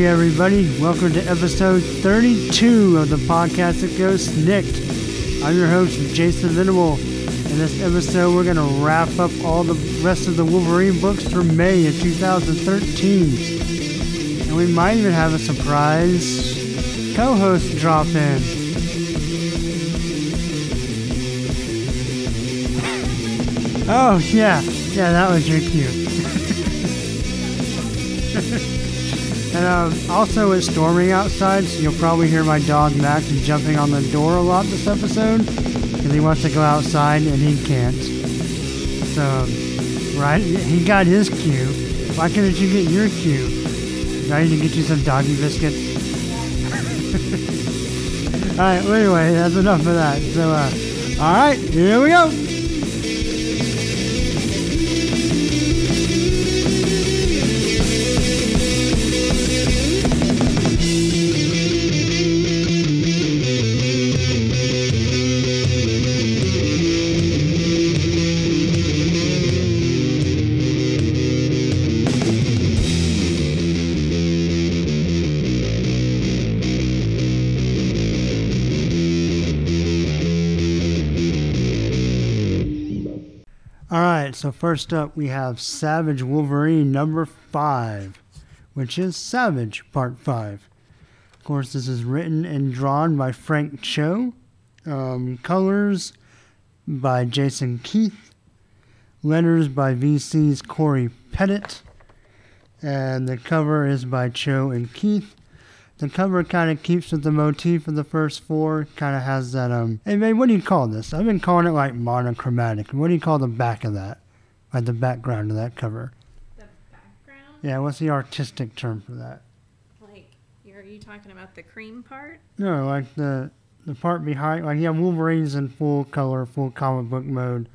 Hey, everybody. Welcome to episode 32 of the podcast that goes SNIKT. I'm your host, Jason Venable. In this episode, we're going to wrap up all the rest of the Wolverine books for May of 2013. And we might even have a surprise co host drop in. oh, yeah. Yeah, that was your cue. And um, also, it's storming outside, so you'll probably hear my dog Max jumping on the door a lot this episode because he wants to go outside and he can't. So, right, he got his cue. Why couldn't you get your cue? I need to get you some doggy biscuits. all right. Well, anyway, that's enough of that. So, uh, all right, here we go. So first up we have Savage Wolverine number five, which is Savage Part Five. Of course, this is written and drawn by Frank Cho, um, colors by Jason Keith, letters by VC's Cory Petit, and the cover is by Cho and Keith. The cover kind of keeps with the motif of the first four. Kind of has that um. Hey man, what do you call this? I've been calling it like monochromatic. What do you call the back of that? Like the background of that cover. The background? Yeah, what's the artistic term for that? Like, you're, are you talking about the cream part? No, like the the part behind. Like yeah, Wolverine's in full color, full comic book mode.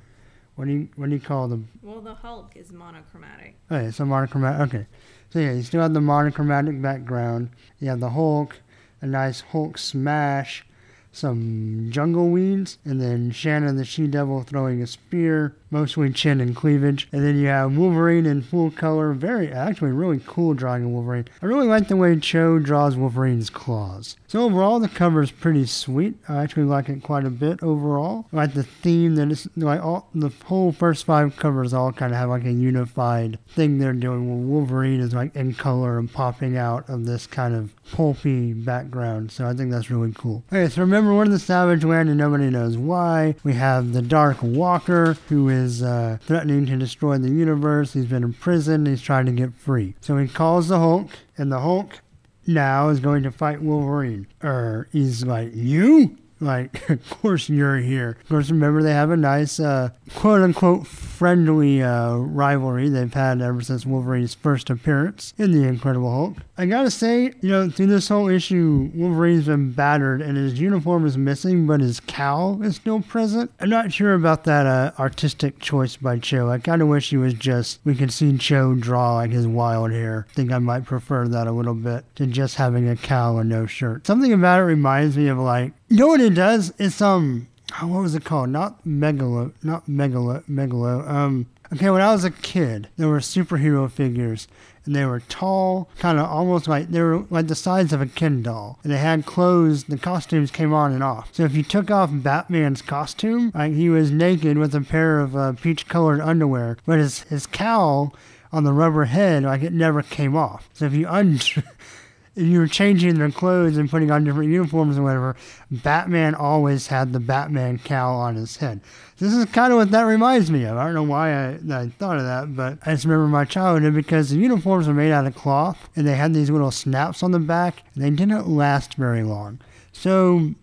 What do you what do you call them? Well, the Hulk is monochromatic. Oh, okay, so monochromatic. Okay, so yeah, you still have the monochromatic background. You have the Hulk, a nice Hulk smash, some jungle weeds, and then Shannon the She Devil throwing a spear, mostly chin and cleavage. And then you have Wolverine in full color. Very, actually, really cool drawing of Wolverine. I really like the way Cho draws Wolverine's claws. So overall, the cover is pretty sweet. I actually like it quite a bit overall. I like the theme that is like all the whole first five covers all kind of have like a unified thing they're doing. Where Wolverine is like in color and popping out of this kind of pulpy background. So I think that's really cool. Okay, so remember we're in the Savage Land and nobody knows why. We have the Dark Walker who is uh, threatening to destroy the universe. He's been imprisoned. He's trying to get free. So he calls the Hulk, and the Hulk now is going to fight Wolverine. Er, he's like, you? Like, of course you're here. Of course, remember they have a nice, uh, quote unquote, friendly uh, rivalry they've had ever since Wolverine's first appearance in The Incredible Hulk. I gotta say, you know, through this whole issue, Wolverine's been battered and his uniform is missing, but his cowl is still present. I'm not sure about that uh, artistic choice by Cho. I kind of wish he was just, we could see Cho draw like his wild hair. I think I might prefer that a little bit to just having a cowl and no shirt. Something about it reminds me of like, you know what it does? It's, um, oh, what was it called? Not Megalo, not Megalo, Megalo. Um, okay, when I was a kid, there were superhero figures, and they were tall, kind of almost like they were like the size of a Ken doll, and they had clothes. The costumes came on and off. So if you took off Batman's costume, like he was naked with a pair of uh, peach-colored underwear, but his his cowl on the rubber head, like it never came off. So if you un if you were changing their clothes and putting on different uniforms and whatever, Batman always had the Batman cowl on his head. This is kind of what that reminds me of. I don't know why I, I thought of that, but I just remember my childhood because the uniforms were made out of cloth and they had these little snaps on the back and they didn't last very long. So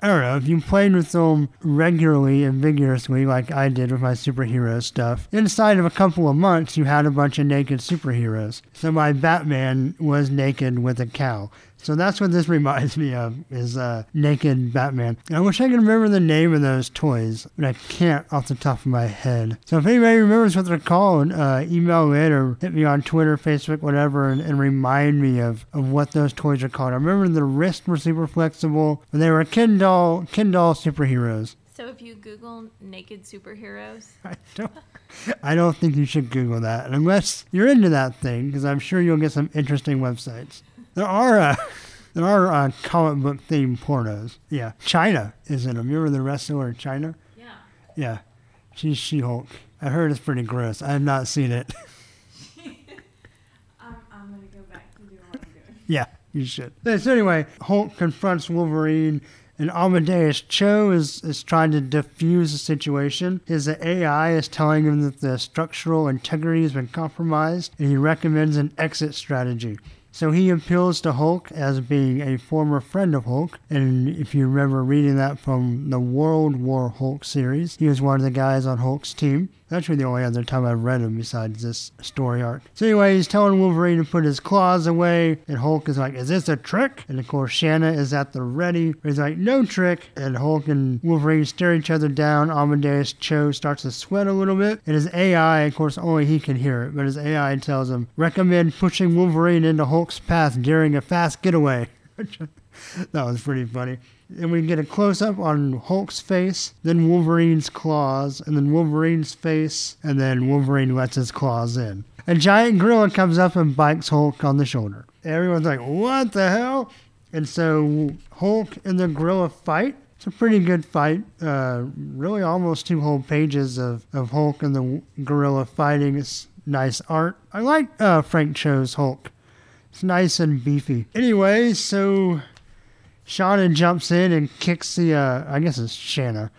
I don't know, if you played with them regularly and vigorously, like I did with my superhero stuff, inside of a couple of months, you had a bunch of naked superheroes. So my Batman was naked with a cow. So that's what this reminds me of, is uh, naked Batman. I wish I could remember the name of those toys, but I can't off the top of my head. So if anybody remembers what they're called, uh, email it or hit me on Twitter, Facebook, whatever, and, and remind me of, of what those toys are called. I remember the wrists were super flexible, and they were Ken doll, Ken doll superheroes. So if you Google naked superheroes, I don't, I don't think you should Google that unless you're into that thing, because I'm sure you'll get some interesting websites. There are uh, there are uh, comic book themed pornos. Yeah, Chyna is in them. You remember the wrestler Chyna? Yeah. Yeah, she's She Hulk. I heard it's pretty gross. I have not seen it. I'm, I'm gonna go back to doing what I'm doing. yeah, you should. So anyway, Hulk confronts Wolverine. And Amadeus Cho is, is trying to defuse the situation. His AI is telling him that the structural integrity has been compromised, and he recommends an exit strategy. So he appeals to Hulk as being a former friend of Hulk. And if you remember reading that from the World War Hulk series, he was one of the guys on Hulk's team. That's really the only other time I've read him besides this story arc. So anyway, he's telling Wolverine to put his claws away, and Hulk is like, "Is this a trick?" And of course, Shanna is at the ready. He's like, "No trick." And Hulk and Wolverine stare each other down. Amadeus Cho starts to sweat a little bit, and his AI, of course, only he can hear it, but his AI tells him, "Recommend pushing Wolverine into Hulk's path during a fast getaway." that was pretty funny. And we get a close up on Hulk's face, then Wolverine's claws, and then Wolverine's face, and then Wolverine lets his claws in. A giant gorilla comes up and bites Hulk on the shoulder. Everyone's like, what the hell? And so Hulk and the gorilla fight. It's a pretty good fight. Uh, really almost two whole pages of, of Hulk and the gorilla fighting. It's nice art. I like uh, Frank Cho's Hulk. It's nice and beefy. Anyway, so Shauna jumps in and kicks the, uh, I guess it's Shanna,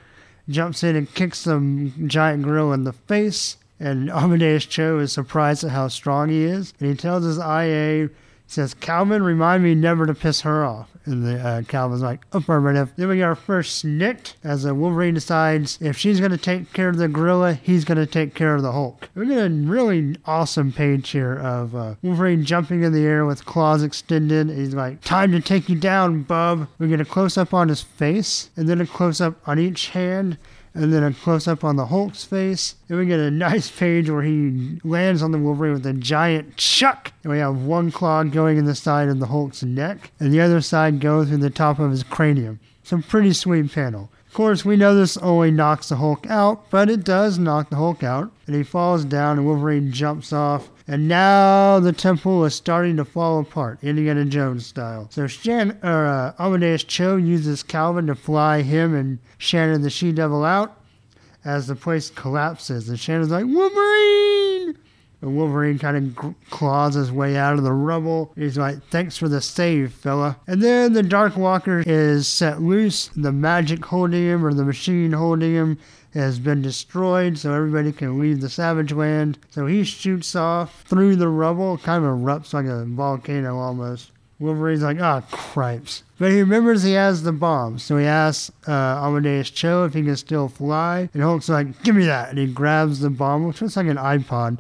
jumps in and kicks the giant gorilla in the face. And Amadeus Cho is surprised at how strong he is. And he tells his IA, says, Calvin, remind me never to piss her off. And the uh, Calvin's like, affirmative. Then we get our first snikt as a Wolverine decides if she's going to take care of the gorilla, he's going to take care of the Hulk. We get a really awesome page here of uh, Wolverine jumping in the air with claws extended. He's like, time to take you down, bub. We get a close up on his face and then a close up on each hand and then a close up on the Hulk's face. Then we get a nice page where he lands on the Wolverine with a giant chuck. And we have one claw going in the side of the Hulk's neck, and the other side goes through the top of his cranium. Some pretty sweet panel. Of course, we know this only knocks the Hulk out, but it does knock the Hulk out, and he falls down, and Wolverine jumps off. And now the temple is starting to fall apart, Indiana Jones style. So Shan, or, uh, Amadeus Cho uses Calvin to fly him and Shannon the She-Devil out as the place collapses. And Shannon's like, Wolverine! And Wolverine kind of claws his way out of the rubble. He's like, thanks for the save, fella. And then the Dark Walker is set loose. The magic holding him, or the machine holding him, has been destroyed, so everybody can leave the Savage Land. So he shoots off through the rubble, kind of erupts like a volcano almost. Wolverine's like, ah, cripes. But he remembers he has the bomb, so he asks uh, Amadeus Cho if he can still fly. And Hulk's like, give me that. And he grabs the bomb, which looks like an iPod,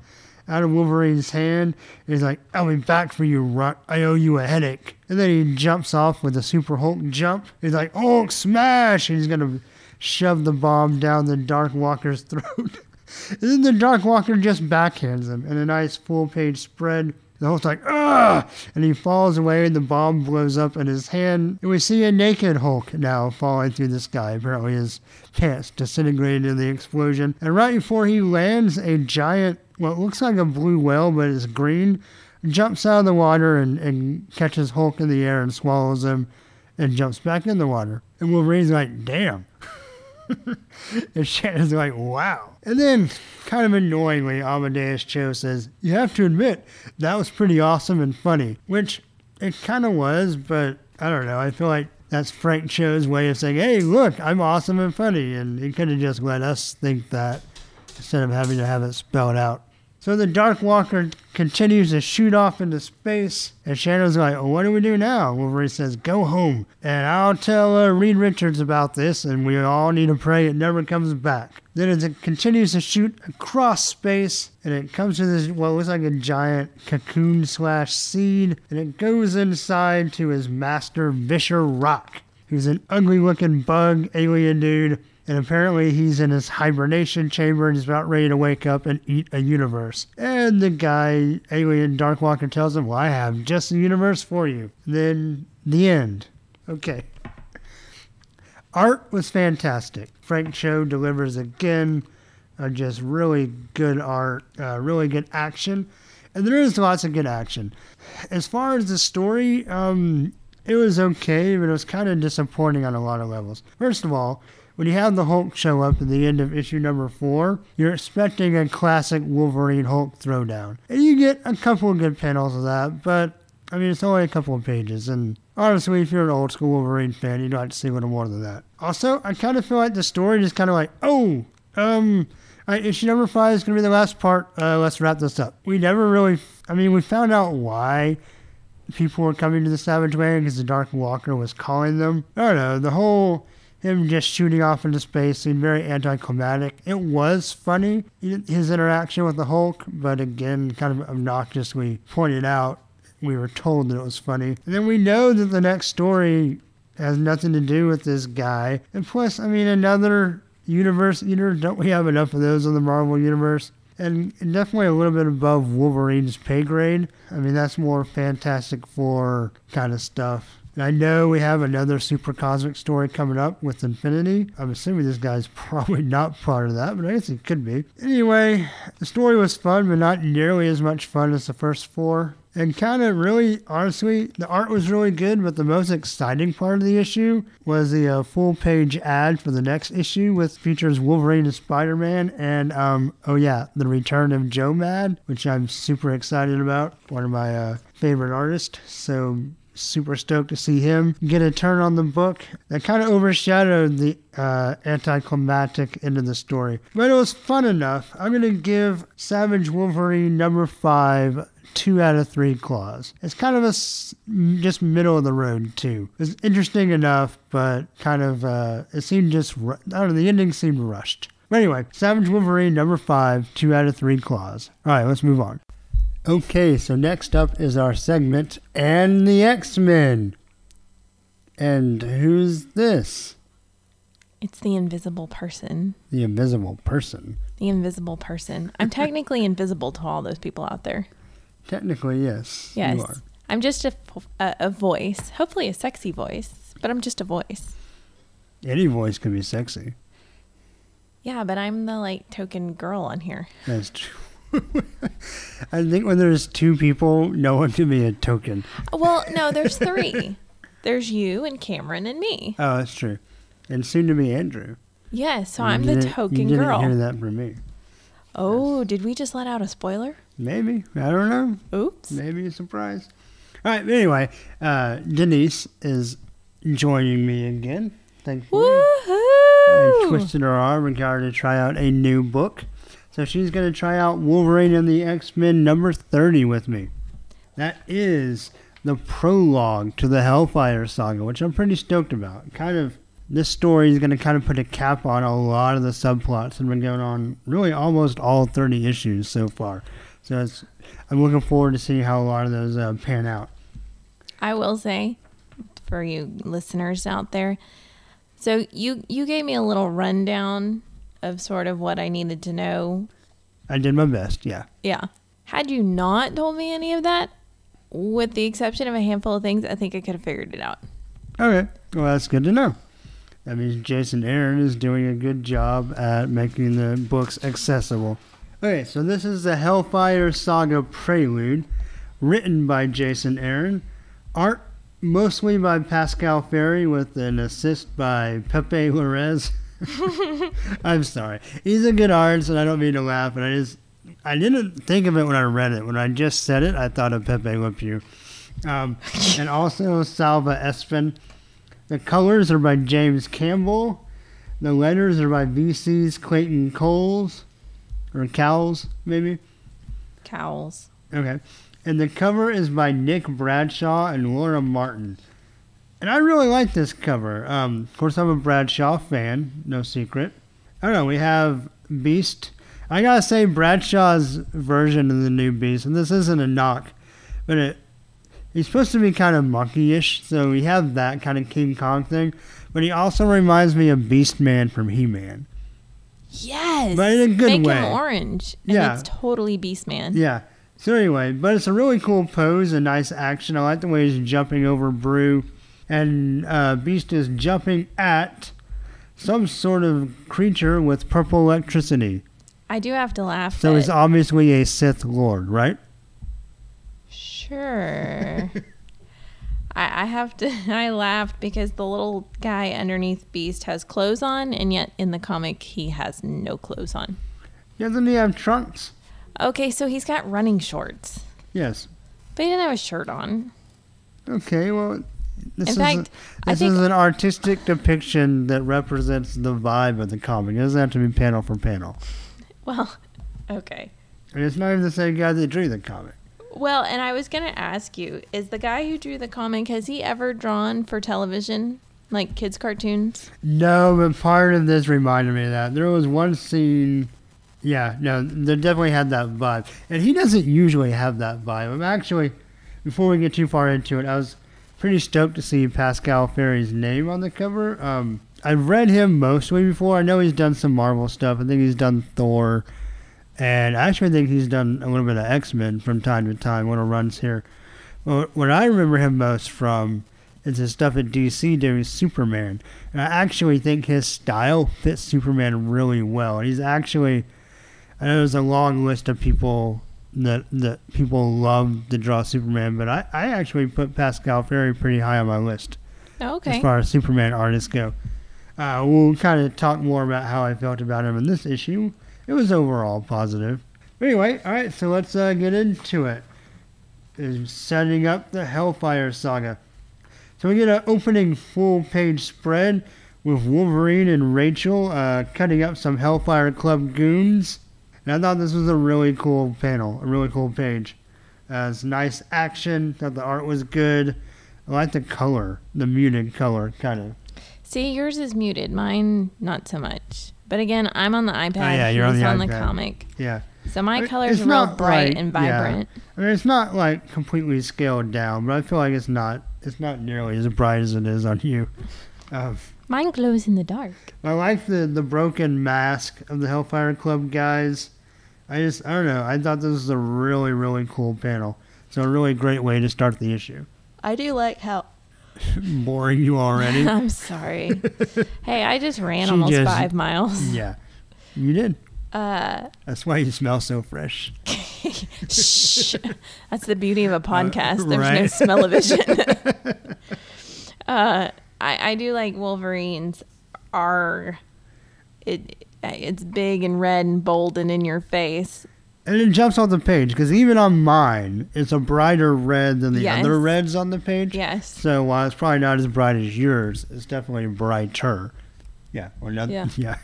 out of Wolverine's hand. And he's like, I'll be back for you, Ruck. I owe you a headache. And then he jumps off with a Super Hulk jump. He's like, Hulk smash! And he's going to shove the bomb down the Dark Walker's throat. and then the Dark Walker just backhands him in a nice full page spread. The Hulk's like, ah! And he falls away, and the bomb blows up in his hand. And we see a naked Hulk now falling through the sky. Apparently, his pants disintegrated in the explosion. And right before he lands, a giant, what looks like a blue whale, but it's green, jumps out of the water and, and catches Hulk in the air and swallows him and jumps back in the water. And Wolverine's like, damn. and Shannon's like, wow. And then, kind of annoyingly, Amadeus Cho says, You have to admit, that was pretty awesome and funny. Which it kind of was, but I don't know. I feel like that's Frank Cho's way of saying, Hey, look, I'm awesome and funny. And he could have just let us think that instead of having to have it spelled out. So the Dark Walker continues to shoot off into space, and Shannon's like, what do we do now? Wolverine says, go home, and I'll tell uh, Reed Richards about this, and we all need to pray it never comes back. Then it continues to shoot across space, and it comes to this, what looks like a giant cocoon slash seed, and it goes inside to his master, Visher Rock, who's an ugly looking bug alien dude and apparently he's in his hibernation chamber and he's about ready to wake up and eat a universe. And the guy, alien Darkwalker, tells him, Well, I have just the universe for you. Then the end. Okay. Art was fantastic. Frank Cho delivers again uh, just really good art, uh, really good action. And there is lots of good action. As far as the story, um, it was okay, but it was kind of disappointing on a lot of levels. First of all, when you have the Hulk show up at the end of issue number four, you're expecting a classic Wolverine Hulk throwdown. And you get a couple of good panels of that, but I mean, it's only a couple of pages, and honestly, if you're an old school Wolverine fan, you'd like to see a little more than that. Also, I kind of feel like the story just kind of like, oh, um, right, issue number five is going to be the last part. Uh, let's wrap this up. We never really, I mean, we found out why people were coming to the Savage Land because the Dark Walker was calling them. I don't know, the whole him just shooting off into space seemed very anticlimactic. It was funny, his interaction with the Hulk, but again, kind of obnoxiously pointed out. We were told that it was funny. And then we know that the next story has nothing to do with this guy. And plus, I mean, another universe eater. Don't we have enough of those in the Marvel universe? And definitely a little bit above Wolverine's pay grade. I mean, that's more Fantastic Four kind of stuff. I know we have another super cosmic story coming up with Infinity. I'm assuming this guy's probably not part of that, but I guess he could be. Anyway, the story was fun, but not nearly as much fun as the first four. And kind of really, honestly, the art was really good, but the most exciting part of the issue was the uh, full page ad for the next issue, with features Wolverine and Spider Man, and um, oh yeah, the return of Joe Mad, which I'm super excited about. One of my uh, favorite artists. So super stoked to see him get a turn on the book that kind of overshadowed the uh, anticlimactic end of the story. But it was fun enough. I'm going to give Savage Wolverine number five two out of three claws. It's kind of a just middle of the road too. It's interesting enough, but kind of uh, it seemed just I don't know. The ending seemed rushed. But anyway, Savage Wolverine number five, two out of three claws. All right, let's move on. Okay, so next up is our segment and the X Men. And who's this? It's the invisible person. The invisible person. The invisible person. I'm technically invisible to all those people out there. Technically, yes. Yes. I'm just a, a, a, voice, hopefully a sexy voice, but I'm just a voice. Any voice can be sexy. Yeah, but I'm the like token girl on here. That's true. I think when there's two people, no one can be a token. Well, no, there's three. there's you and Cameron and me. Oh, that's true. And soon to be Andrew. Yeah, so I'm the token you didn't girl. Hear that from me. Oh, did we just let out a spoiler? Maybe. I don't know. Oops. Maybe a surprise. All right. Anyway, uh, Denise is joining me again. Thankfully. Woohoo! I twisted her arm and got her to try out a new book. So she's going to try out Wolverine and the X Men number 30 with me. That is the prologue to the Hellfire saga, which I'm pretty stoked about. Kind of, this story is going to kind of put a cap on a lot of the subplots that have been going on, really almost all 30 issues so far. So I'm looking forward to seeing how a lot of those uh, pan out. I will say, for you listeners out there, so you you gave me a little rundown of sort of what I needed to know. I did my best, yeah. Yeah. Had you not told me any of that, with the exception of a handful of things, I think I could have figured it out. Okay. Well, that's good to know. That means Jason Aaron is doing a good job at making the books accessible. Okay, so this is the Hellfire Saga Prelude, written by Jason Aaron, art mostly by Pascal Ferry with an assist by Pepe Larraz. I'm sorry. He's a good artist, and I don't mean to laugh, but I just I didn't think of it when I read it. When I just said it, I thought of Pepe Le Pew. Um, and also Salva Espin. The colors are by James Campbell. The letters are by VC's Clayton Coles. Or Cowles, maybe? Cowles. Okay. And the cover is by Nick Bradshaw and Laura Martin. And I really like this cover. Um, of course, I'm a Bradshaw fan, no secret. I don't know, we have Beast. I gotta say, Bradshaw's version of the new Beast, and this isn't a knock, but it he's supposed to be kind of monkey-ish, so we have that kind of King Kong thing. But he also reminds me of Beast Man from He-Man. Yes, but in a good Make way. him orange, and Yeah. it's totally Beast Man. Yeah. So anyway, but it's a really cool pose, a nice action. I like the way he's jumping over Broo, and uh, Beast is jumping at some sort of creature with purple electricity. I do have to laugh. So he's obviously a Sith Lord, right? Sure. I, I have to. I laughed because the little guy underneath Beast has clothes on, and yet in the comic he has no clothes on. Doesn't he have trunks? Okay, so he's got running shorts, Yes. but he didn't have a shirt on. Okay, well, this, In is, fact, a, I this think- is an artistic depiction that represents the vibe of the comic. It doesn't have to be panel for panel. Well, okay. And it's not even the same guy that drew the comic. Well, and I was gonna ask you: Is the guy who drew the comic has he ever drawn for television, like kids' cartoons? No, but part of this reminded me of that. There was one scene. Yeah, no, they definitely had that vibe. And he doesn't usually have that vibe. I'm actually, before we get too far into it, I was pretty stoked to see Pascal Ferry's name on the cover. Um, I've read him mostly before. I know he's done some Marvel stuff. I think he's done Thor. And I actually think he's done a little bit of X Men from time to time, little runs here. But what I remember him most from is his stuff at DC doing Superman. And I actually think his style fits Superman really well. And he's actually, I know there's a long list of people that that people love to draw Superman, but I, I actually put Pascal Ferry pretty high on my list Oh, as far as Superman artists go. Uh, we'll kind of talk more about how I felt about him in this issue. It was overall positive. But anyway, all right, so let's uh, get into it. Is setting up the Hellfire Saga. So we get an opening full page spread with Wolverine and Rachel uh, cutting up some Hellfire Club goons. And I thought this was a really cool panel, a really cool page. Uh, it's nice action, thought the art was good. I like the color, the muted color, kind of. See, yours is muted. Mine, not so much. But again, I'm on the iPad. Oh, yeah, you're on the on the comic. Yeah. So my colors are real not bright like- and yeah. vibrant. I mean, it's not like completely scaled down, but I feel like it's not. It's not nearly as bright as it is on you. Um, Mine glows in the dark. I like the the broken mask of the Hellfire Club guys. I just I don't know. I thought this was a really really cool panel. So a really great way to start the issue. I do like how. Boring you already? I'm sorry. hey, I just ran She almost just- five miles. yeah, you did. Uh, That's why you smell so fresh. shh. That's the beauty of a podcast. There's no Uh, smell-o-vision. uh, I, I do like Wolverines are it it's big and red and bold and in your face. And it jumps off the page because even on mine, it's a brighter red than the Yes. other reds on the page. Yes. So while it's probably not as bright as yours, it's definitely brighter. Yeah, or not. Yeah. Yeah,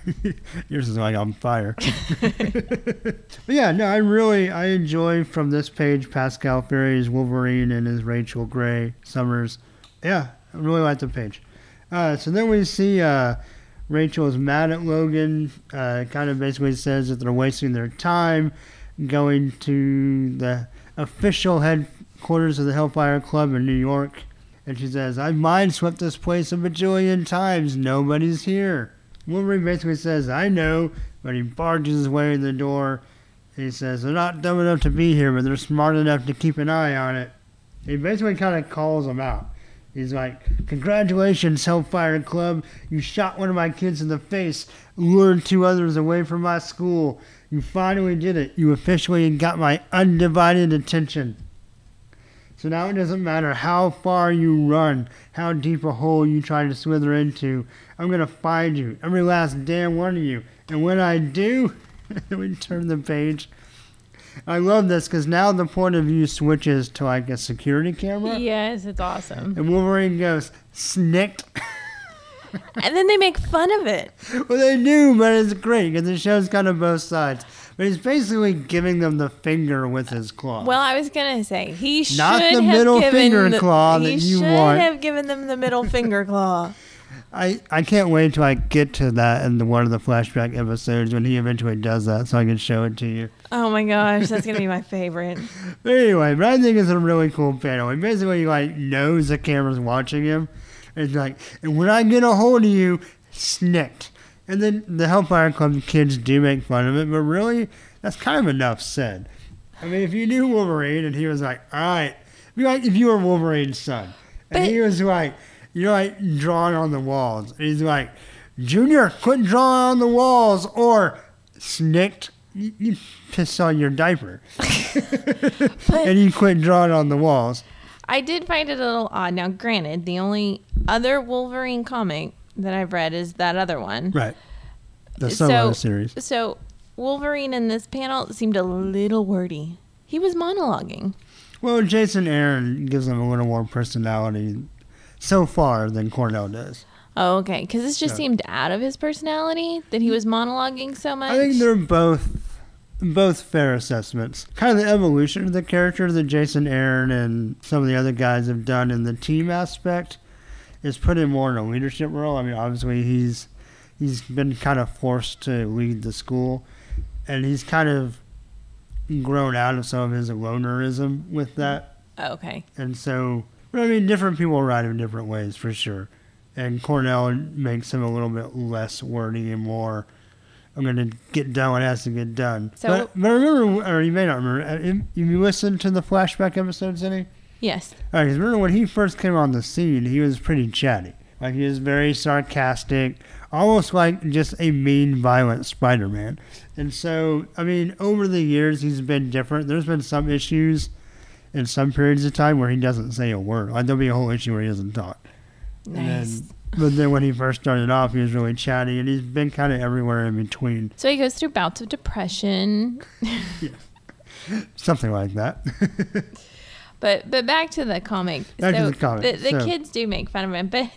yours is like on fire. but yeah, no, I really I enjoy from this page Pascal Ferry's Wolverine and his Rachel Grey Summers. Yeah, I really like the page. Uh, so then we see uh, Rachel is mad at Logan. Uh, kind of basically says that they're wasting their time going to the official headquarters of the Hellfire Club in New York. And she says, I've mind swept this place a bajillion times. Nobody's here. Wolverine basically says, I know, but he barges his way in the door. He says, They're not dumb enough to be here, but they're smart enough to keep an eye on it. He basically kind of calls them out. He's like, Congratulations, Hellfire Club. You shot one of my kids in the face, lured two others away from my school. You finally did it. You officially got my undivided attention. So now it doesn't matter how far you run, how deep a hole you try to slither into. I'm going to find you, every last damn one of you. And when I do, we turn the page. I love this because now the point of view switches to like a security camera. Yes, it's awesome. And Wolverine goes, snikt. and then they make fun of it. well, they do, but it's great because it shows kind of both sides. But he's basically giving them the finger with his claw. Well, I was gonna say he should Not the have middle given finger the, claw that he you should want. have given them the middle finger claw. I, I can't wait till I get to that in the, one of the flashback episodes when he eventually does that so I can show it to you. Oh my gosh, that's gonna be my favorite. But anyway, but I think it's a really cool panel. He basically like knows the camera's watching him. It's like, and when I get a hold of you, snikt. And then the Hellfire Club kids do make fun of it, but really, that's kind of enough said. I mean, if you knew Wolverine and he was like, all right, be like if you were Wolverine's son, and But- he was like, you're like drawing on the walls, and he's like, Junior, quit drawing on the walls, or snikt. you, you piss on your diaper, and you quit drawing on the walls. I did find it a little odd. Now, granted, the only other Wolverine comic that I've read is that other one. Right. The solo So- series. So, Wolverine in this panel seemed a little wordy. He was monologuing. Well, Jason Aaron gives him a little more personality so far than Cornell does. Oh, okay. Because this just Yeah. seemed out of his personality that he was monologuing so much. I think they're both both fair assessments. Kind of the evolution of the character that Jason Aaron and some of the other guys have done in the team aspect is put him more in a leadership role. I mean, obviously he's he's been kind of forced to lead the school, and he's kind of grown out of some of his lonerism with that. Oh, okay. And so, but I mean, different people write in different ways for sure. And Cornell makes him a little bit less wordy and more. I'm going to get done what has to get done. So- but, but remember, or you may not remember, uh, you listened to the flashback episodes, any? Yes. All right, because remember when he first came on the scene, he was pretty chatty. Like he was very sarcastic, almost like just a mean, violent Spider-Man. And so, I mean, over the years, he's been different. There's been some issues in some periods of time where he doesn't say a word. Like there'll be a whole issue where he doesn't talk. And Nice. then- but then when he first started off, he was really chatty, and he's been kind of everywhere in between. So he goes through bouts of depression. yeah. Something like that. But but back to the comic. Back to so the comic, The, the so- kids do make fun of him, but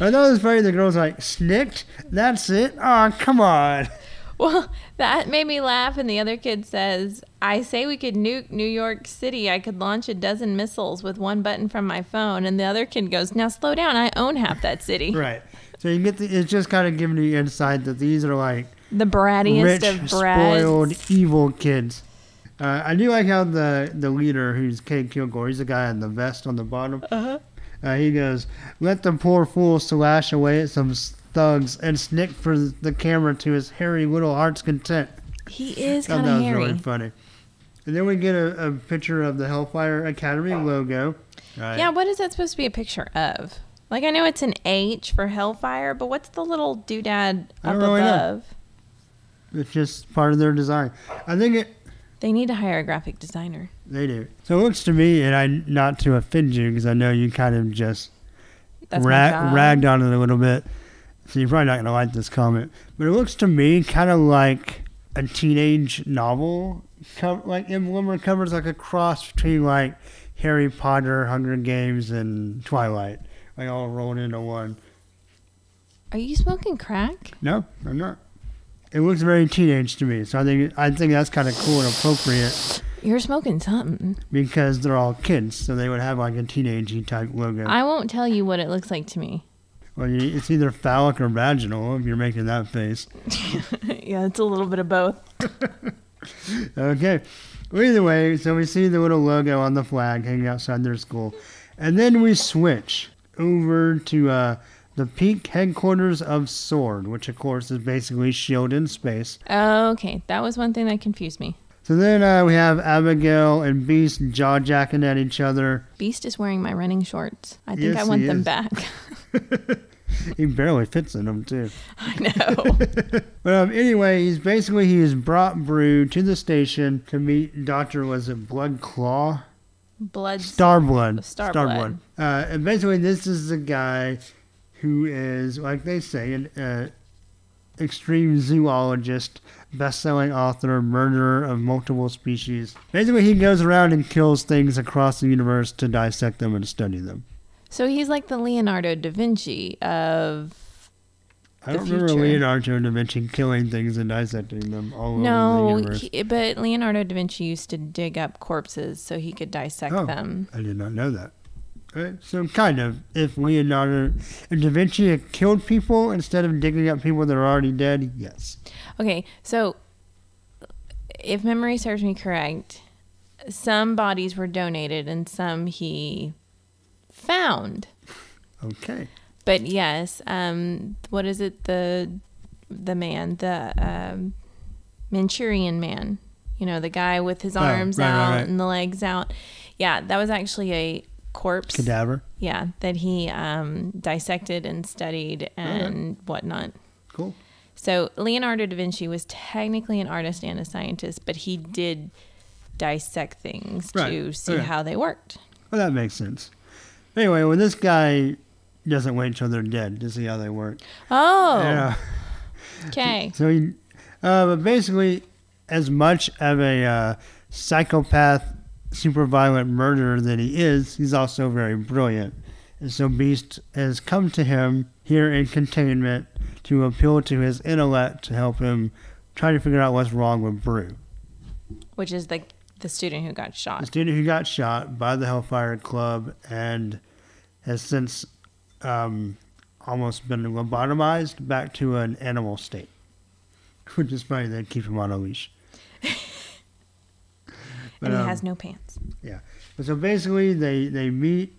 I thought it was funny. The girl's like, "Snikt? That's it? Oh, come on." well, that made me laugh. And the other kid says, "I say we could nuke New York City. I could launch a dozen missiles with one button from my phone." And the other kid goes, "Now slow down. I own half that city. Right. So you get the, it's just kind of giving you insight that these are like The brattiest rich, of brats." spoiled, evil kids. Uh, I do like how the the leader, who's Kade Kilgore, he's the guy in the vest on the bottom. Uh-huh. Uh, he goes, "Let the poor fool slash away at some thugs and snick for the camera to his hairy little heart's content." He is Thought kind that of was hairy. really funny. And then we get a, a picture of the Hellfire Academy logo. Right. Yeah, what is that supposed to be a picture of? Like I know it's an H for Hellfire, but what's the little doodad I up don't really know. above? It's just part of their design. I think it They need to hire a graphic designer. They do. So it looks to me, and I not to offend you because I know you kind of just That's ra- ragged on it a little bit. So you're probably not gonna like this comment, but it looks to me kind of like a teenage novel, co- like emblem or covers like a cross between like Harry Potter, Hunger Games, and Twilight, like all rolled into one. Are you smoking crack? No, I'm not. It looks very teenage to me, so I think I think that's kind of cool and appropriate You're smoking something. because they're all kids, so they would have like a teenagey type logo. I won't tell you what it looks like to me. Well, you, it's either phallic or vaginal if you're making that face. yeah, it's a little bit of both. Okay. Well, either way, so we see the little logo on the flag hanging outside their school. And then we switch over to uh, the peak headquarters of SWORD, which of course is basically S.H.I.E.L.D. in space. Okay, that was one thing that confused me. So then uh, we have Abigail and Beast jaw jacking at each other. Beast is wearing my running shorts. I think Yes, I want them is. back. he barely fits in them, too. I know. But um, anyway, he's basically he is brought Broo to the station to meet Doctor was it Blood Claw, Blood. Starblood, Starblood. Uh, and basically, this is the guy who is like they say an uh, extreme zoologist, best-selling author, murderer of multiple species. Basically, he goes around and kills things across the universe to dissect them and study them. So he's like the Leonardo da Vinci of. I don't remember future. Leonardo da Vinci killing things and dissecting them all over the No, universe. he, but Leonardo da Vinci used to dig up corpses so he could dissect Oh. them. I did not know that. Right? So kind of, if Leonardo if Da Vinci had killed people instead of digging up people that are already dead, yes. Okay, so if memory serves me correct, some bodies were donated and some he found. Okay. But yes, um, what is it? The the man, the um, Manchurian man. You know, the guy with his Oh, arms right, right, out right. and the legs out. Yeah, that was actually a corpse. Cadaver. Yeah, that he um, dissected and studied and whatnot. Cool. So Leonardo da Vinci was technically an artist and a scientist, but he did dissect things Right. to see Okay. how they worked. Well, that makes sense. Anyway, when this guy doesn't wait till they're dead to see how they work. Oh, Yeah. okay. So he, uh, but basically, as much of a uh, psychopath, super violent murderer that he is, he's also very brilliant. And so Beast has come to him here in containment to appeal to his intellect to help him try to figure out what's wrong with Broo. Which is the the student who got shot. The student who got shot by the Hellfire Club and has since um, almost been lobotomized back to an animal state. Which is funny, they keep him on a leash. and he um, has no pants. But so basically, they, they meet,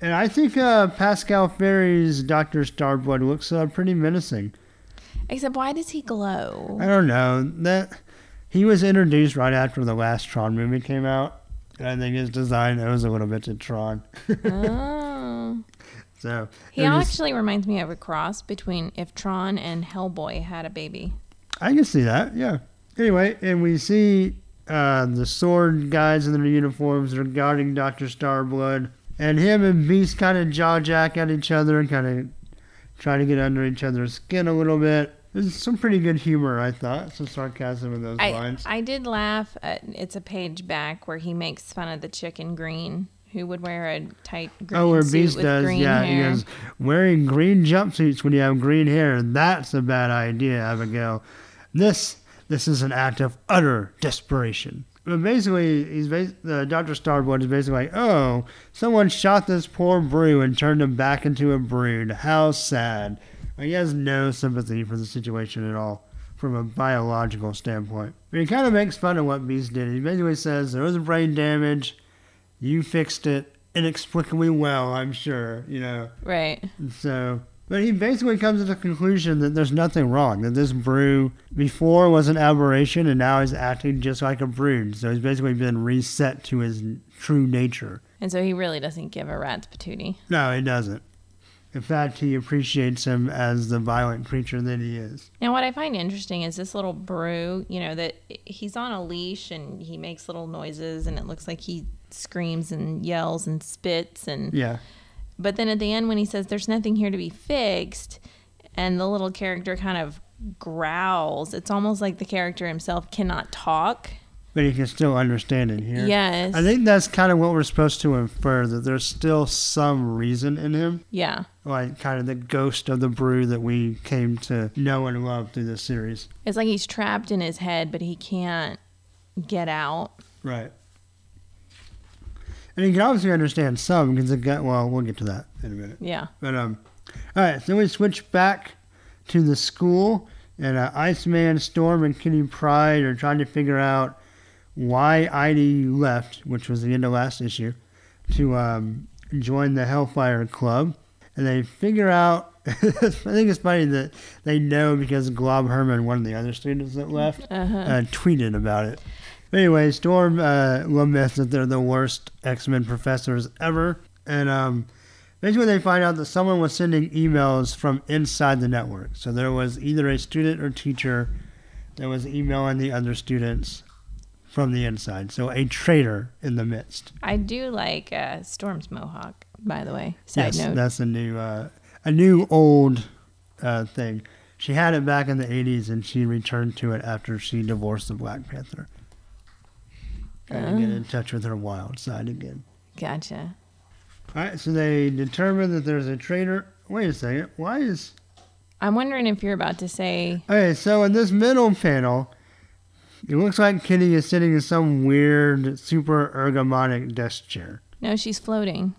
and I think uh, Pascal Ferry's Doctor Starblood looks uh, pretty menacing. Except, why does he glow? I don't know that he was introduced right after the last Tron movie came out, and I think his design owes a little bit to Tron. oh. So He they're just- actually reminds me of a cross between if Tron and Hellboy had a baby. I can see that, yeah. Anyway, and we see uh, the sword guys in their uniforms are guarding Doctor Starblood, and him and Beast kind of jaw jack at each other and kind of try to get under each other's skin a little bit. There's some pretty good humor, I thought. Some sarcasm in those I, lines. I did laugh. At, it's a page back where he makes fun of the chicken green who would wear a tight green oh, where suit Beast with does, green yeah. hair. He goes, wearing green jumpsuits when you have green hair. That's a bad idea, Abigail. This this is an act of utter desperation. But basically, he's bas- uh, Dr. Starblood is basically like, oh, someone shot this poor Broo and turned him back into a brood. How sad. He has no sympathy for the situation at all from a biological standpoint. But he kind of makes fun of what Beast did. He basically says there was brain damage. You fixed it inexplicably well, I'm sure, you know. right. And so, but he basically comes to the conclusion that there's nothing wrong, that this Broo before was an aberration and now is acting just like a brood. So he's basically been reset to his true nature. And so he really doesn't give a rat's patootie. No, he doesn't. In fact, he appreciates him as the violent creature that he is. Now, what I find interesting is this little Broo, you know, that he's on a leash and he makes little noises and it looks like he screams and yells and spits and Yeah. But then at the end when he says there's nothing here to be fixed and the little character kind of growls, it's almost like the character himself cannot talk. But he can still understand it here. Yes. I think that's kind of what we're supposed to infer that there's still some reason in him. Yeah. like kind of the ghost of the Broo that we came to know and love through this series. It's like he's trapped in his head but he can't get out. Right. And you can obviously understand some because it got well, we'll get to that in a minute. Yeah. But um all right, so we switch back to the school and uh, Iceman, Storm, and Kitty Pryde are trying to figure out why Idie left, which was the end of last issue, to um, join the Hellfire Club. And they figure out, I think it's funny that they know because Glob Herman, one of the other students that left, Uh-huh. uh, tweeted about it. Anyway, Storm uh, laments that they're the worst X Men professors ever. And um, basically, they find out that someone was sending emails from inside the network. So there was either a student or teacher that was emailing the other students from the inside. So a traitor in the midst. I do like uh, Storm's mohawk, by the way. Side yes, note. that's a new, uh, a new old uh, thing. She had it back in the 80s and she returned to it after she divorced the Black Panther. To get in touch with her wild side again. Gotcha. All right, so they determine that there's a traitor. Wait a second. Why is. I'm wondering if you're about to say Okay, so in this middle panel, it looks like Kitty is sitting in some weird, super ergonomic desk chair. no, she's floating.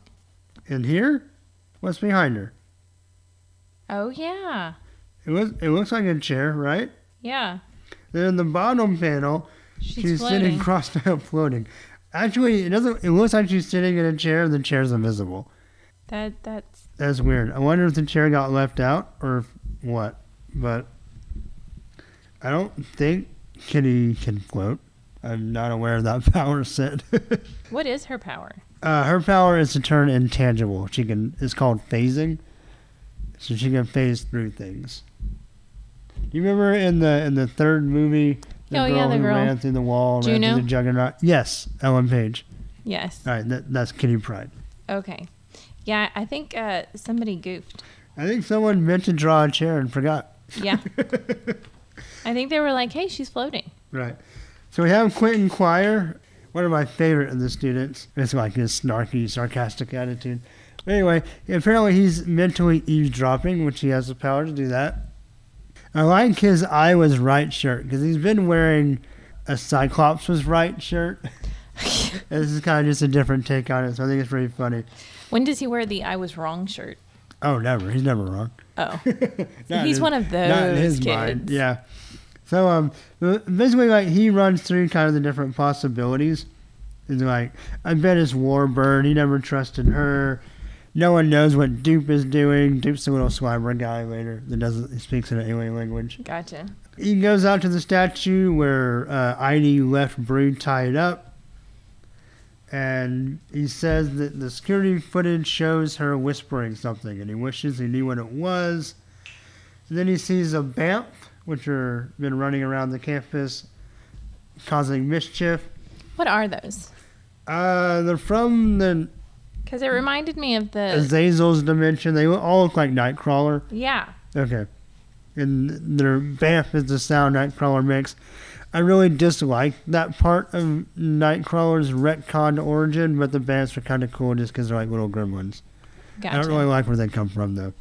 And here, what's behind her? Oh yeah, It was. It looks like a chair, right? yeah. Then in the bottom panel, She's, she's, sitting crossed out, floating. Actually, it doesn't. It looks like she's sitting in a chair. and The chair's invisible. that that's That's weird. I wonder if the chair got left out or what. But I don't think Kitty can float. I'm not aware of that power set. what is her power? uh, her power is to turn intangible. She can. It's called phasing. So she can phase through things. you remember in the in the third movie, the Oh, girl yeah, the who girl. ran through the wall, ran Juno? through the juggernaut? Yes, Ellen Page. Yes. All right, that, that's Kitty Pryde. Okay. Yeah, I think uh, somebody goofed. I think someone meant to draw a chair and forgot. Yeah. I think they were like, "Hey, she's floating." Right. So we have Quentin Quire, one of my favorite of the students. It's like his snarky, sarcastic attitude. Anyway, apparently he's mentally eavesdropping, which he has the power to do that. I like his I was right shirt because he's been wearing a Cyclops was right shirt. this is kind of just a different take on it, so I think it's pretty funny. When does he wear the "I was wrong" shirt? Oh, never. He's never wrong. Oh, he's in- one of those not in his kids. mind. Yeah. So um, basically, like he runs through kind of the different possibilities. He's like, I bet it's Warbird. He never trusted her. No one knows what Doop is doing. Doop's the little swabber guy later that doesn't he speaks an alien language. Gotcha. He goes out to the statue where uh, Idie left Broo tied up, and he says that the security footage shows her whispering something, and he wishes he knew what it was. And then he sees a BAMF, which are been running around the campus, causing mischief. What are those? Uh, they're from the Because it reminded me of the Azazel's dimension. They all look like Nightcrawler. yeah. Okay. And their BAMF is the sound Nightcrawler makes. I really dislike that part of Nightcrawler's retcon origin, but the BAMFs are kind of cool just because they're like little gremlins. Gotcha. I don't really like where they come from, though.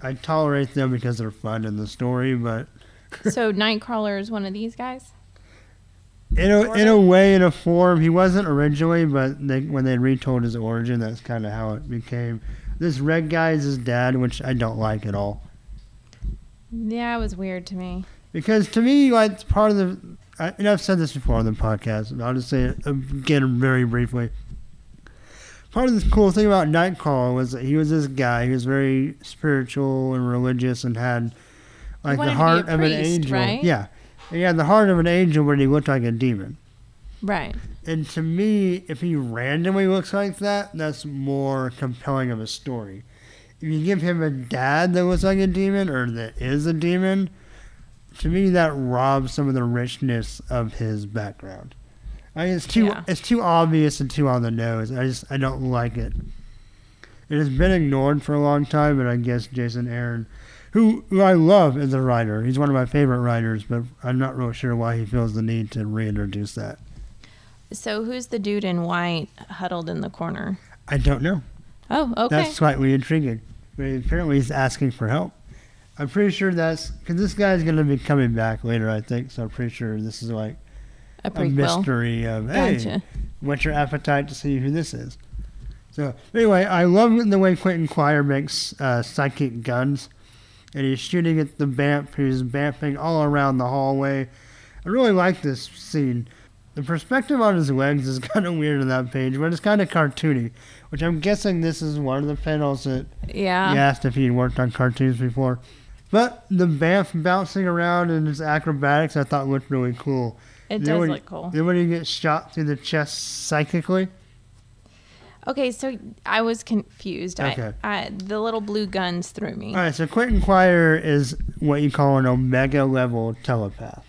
I tolerate them because they're fun in the story, but so Nightcrawler is one of these guys. In a, in a way, in a form, he wasn't originally, but they, when they retold his origin, that's kind of how it became. This red guy is his dad, which I don't like at all. Yeah, it was weird to me. Because to me, like part of the, I, and I've said this before on the podcast, and I'll just say it again very briefly. Part of the cool thing about Nightcrawler was that he was this guy. He was very spiritual and religious, and had like the to be a heart of an angel. right? Yeah, he had the heart of an angel, but he looked like a demon. Right. And to me, if he randomly looks like that, that's more compelling of a story. If you give him a dad that looks like a demon or that is a demon, to me that robs some of the richness of his background. I mean, it's too Yeah. it's too obvious and too on the nose. I just I don't like it. It has been ignored for a long time, but I guess Jason Aaron, who, who I love as a writer, he's one of my favorite writers, but I'm not real sure why he feels the need to reintroduce that. So who's the dude in white huddled in the corner? I don't know. Oh, okay. That's slightly intriguing. But apparently he's asking for help. I'm pretty sure that's because this guy's going to be coming back later, I think. So I'm pretty sure this is like a a mystery of, hey, what's your appetite to see who this is? So anyway, I love the way Quentin Quire makes uh, psychic guns. And he's shooting at the BAMF who's bamping all around the hallway. I really like this scene. The perspective on his legs is kind of weird on that page, but it's kind of cartoony, which I'm guessing this is one of the panels that Yeah. he asked if he'd worked on cartoons before. But the BAMF bouncing around and his acrobatics I thought looked really cool. It Then does when- look cool. Then when he gets shot through the chest psychically, Okay, so I was confused. Okay. I, I the little blue guns threw me. all right. So Quentin Quire is what you call an Omega level telepath.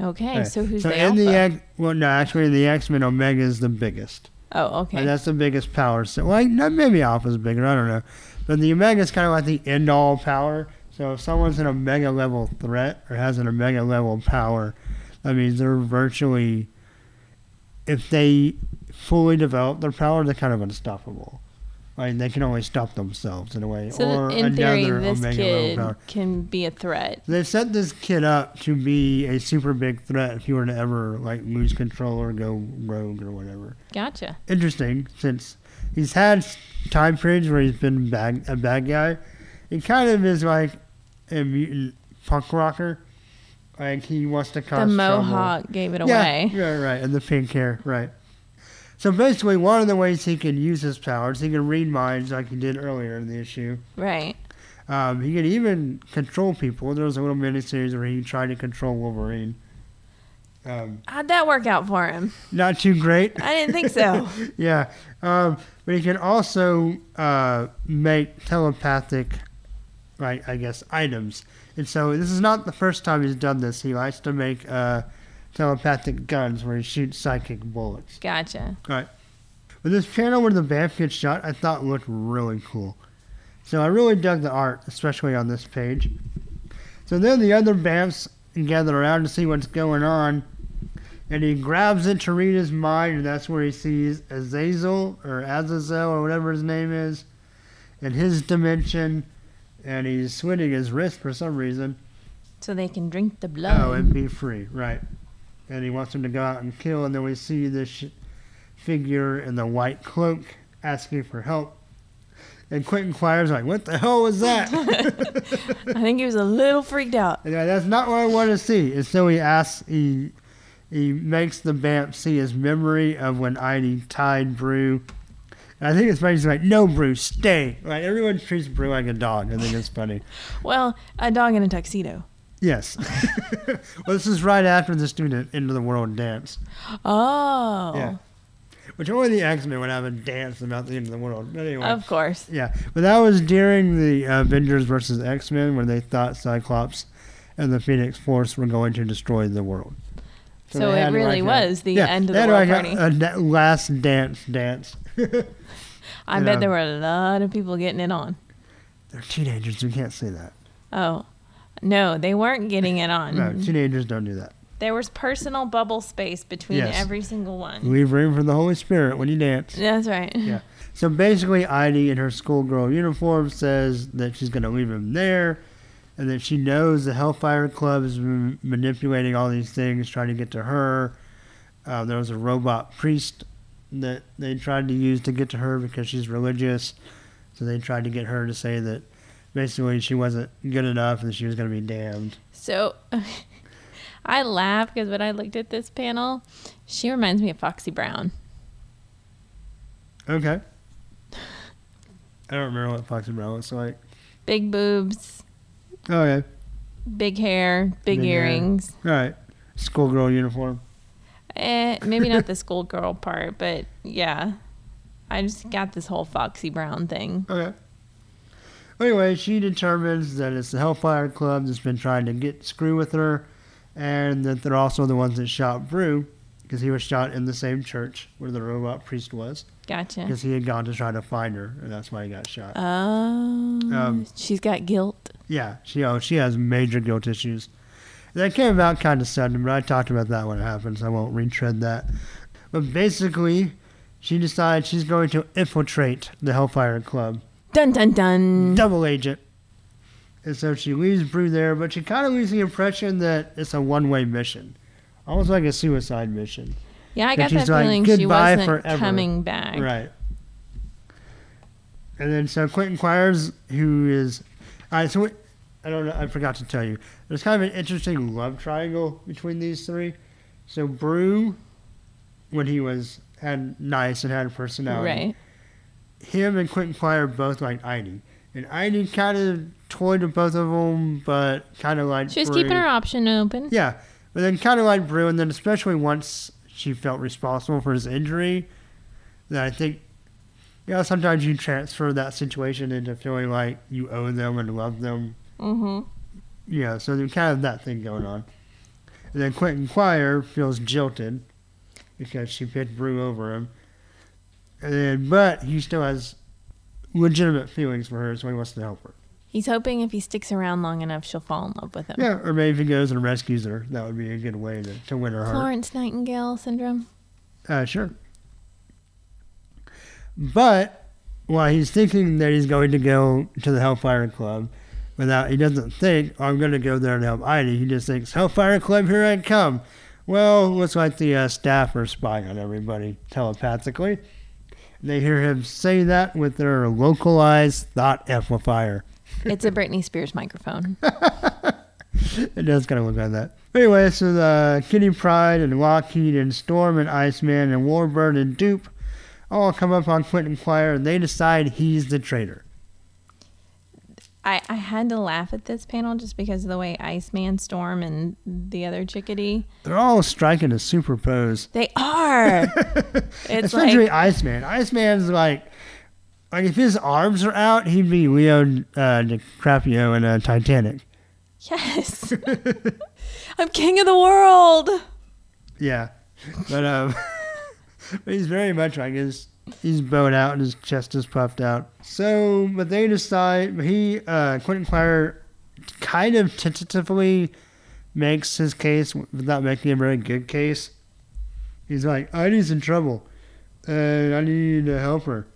Okay, right. so who's so the in alpha? the X, well, no, actually, in the X Men, Omega is the biggest. oh, okay. And that's the biggest power. So, like, maybe Alpha's bigger. I don't know. But the Omega is kind of like the end all power. So if someone's an Omega level threat or has an Omega level power, that means they're virtually, if they fully develop their power, they're kind of unstoppable. Like they can only stop themselves in a way, so or in theory, this Omega kid can be a threat. They set this kid up to be a super big threat if you were to ever like lose control or go rogue or whatever. Gotcha. interesting since he's had time periods where he's been bad, a bad guy. He kind of is like a mutant punk rocker. Like he wants to cause The trouble. mohawk gave it Yeah, away. right, right, and the pink hair, right. So basically, one of the ways he can use his powers, he can read minds like he did earlier in the issue. Right. Um, he can even control people. There was a little miniseries where he tried to control Wolverine. Um, How'd that work out for him? not too great. I didn't think so. yeah, um, but he can also uh, make telepathic right, I guess items. And so this is not the first time he's done this. He likes to make uh, telepathic guns where he shoots psychic bullets. Gotcha. Right. But this panel where the BAMF gets shot, I thought looked really cool. So I really dug the art, especially on this page. So then the other BAMFs gather around to see what's going on. And he grabs it to read his mind, and that's where he sees Azazel or Azazel or whatever his name is in his dimension. And he's slitting his wrist for some reason. So they can drink the oh, blood. Oh, and be free, right. And he wants him to go out and kill, and then we see this sh- figure in the white cloak asking for help. And Quentin Quire's like, what the hell was that? I think he was a little freaked out. Like, that's not what I want to see. And so he asks, he, he makes the BAMF see his memory of when Idie tied Broo. And I think it's funny. He's like, no, Broo, stay. Like, everyone treats Broo like a dog. I think it's funny. Well, a dog in a tuxedo. Yes. well, this is right after the student Into the World dance. Oh. Yeah. Which only the X Men would have a dance about the end of the world. But anyway. Of course. yeah. But that was during the Avengers versus X Men where they thought Cyclops and the Phoenix Force were going to destroy the world. So, they it really like a- was the yeah, end of the world like party. A, a last dance dance. I bet there were a lot of people getting it on. They're teenagers. We can't say that. Oh. No, they weren't getting it on. No, teenagers don't do that. There was personal bubble space between Yes. every single one. Leave room for the Holy Spirit when you dance. That's right. Yeah. So basically, Idie in her schoolgirl uniform says that she's going to leave him there, and that she knows the Hellfire Club is m- manipulating all these things, trying to get to her. Uh, there was a robot priest that they tried to use to get to her because she's religious, so they tried to get her to say that basically she wasn't good enough and she was going to be damned. So I laugh because when I looked at this panel, she reminds me of Foxy Brown. Okay. I don't remember what Foxy Brown looks like. Big boobs, Okay. big hair, big, Big hair. earrings. All right. Schoolgirl uniform. Eh, maybe not the schoolgirl part, but yeah. I just got this whole Foxy Brown thing. Okay. Anyway, she determines that it's the Hellfire Club that's been trying to get screw with her, and that they're also the ones that shot Broo, because he was shot in the same church where the robot priest was, Gotcha. because he had gone to try to find her, and that's why he got shot. Oh, Um, she's got guilt. yeah, she oh, she has major guilt issues. That came about kind of sudden, but I talked about that when it happened, so I won't retread that. But basically, she decides she's going to infiltrate the Hellfire Club. Dun dun dun. double agent. And so she leaves Broo there, but she kind of leaves the impression that it's a one way mission. Almost like a suicide mission. Yeah, I got that like, feeling she "Goodbye wasn't forever." coming back. Right. And then so Quentin Quires, who is. Alright, so we, I don't know, I forgot to tell you. There's kind of an interesting love triangle between these three. So Broo, when he was had nice and had a personality, Right. Him and Quentin Quire both liked Idie. And Idie kind of toyed with both of them, but kind of like She was Broo. keeping her option open. Yeah, but then kind of like Broo, and then especially once she felt responsible for his injury, that I think, you know, sometimes you transfer that situation into feeling like you owe them and love them. Mm-hmm. Yeah, so there's kind of that thing going on. And then Quentin Quire feels jilted because she picked Broo over him. And but he still has legitimate feelings for her, so he wants to help her. He's hoping if he sticks around long enough, she'll fall in love with him. Yeah, or maybe if he goes and rescues her, that would be a good way to, to win her heart. Florence Nightingale syndrome. Uh, sure. But while he's thinking that he's going to go to the Hellfire Club, without he doesn't think "Oh, I'm going to go there to help Idie. He just thinks Hellfire Club, here I come. Well, looks like the uh, staff are spying on everybody telepathically. They hear him say that with their localized thought amplifier. It's a Britney Spears microphone. It does kind of look like that. Anyway, so the Kitty Pryde and Lockheed and Storm and Iceman and Warbird and Doop all come up on Quentin Quire and they decide he's the traitor. I, I had to laugh at this panel just because of the way Iceman, Storm, and the other chickadee. They're all striking a super pose. They are. It's Especially like Iceman. Iceman's like Like if his arms are out, he'd be Leo uh, DiCaprio in a Titanic. Yes. I'm king of the world. Yeah, but um, but he's very much like his. He's bowed out and his chest is puffed out. So, but they decide he uh, Quentin Quire kind of tentatively makes his case without making a very good case. He's like, Ivy's in trouble, and I need to help her,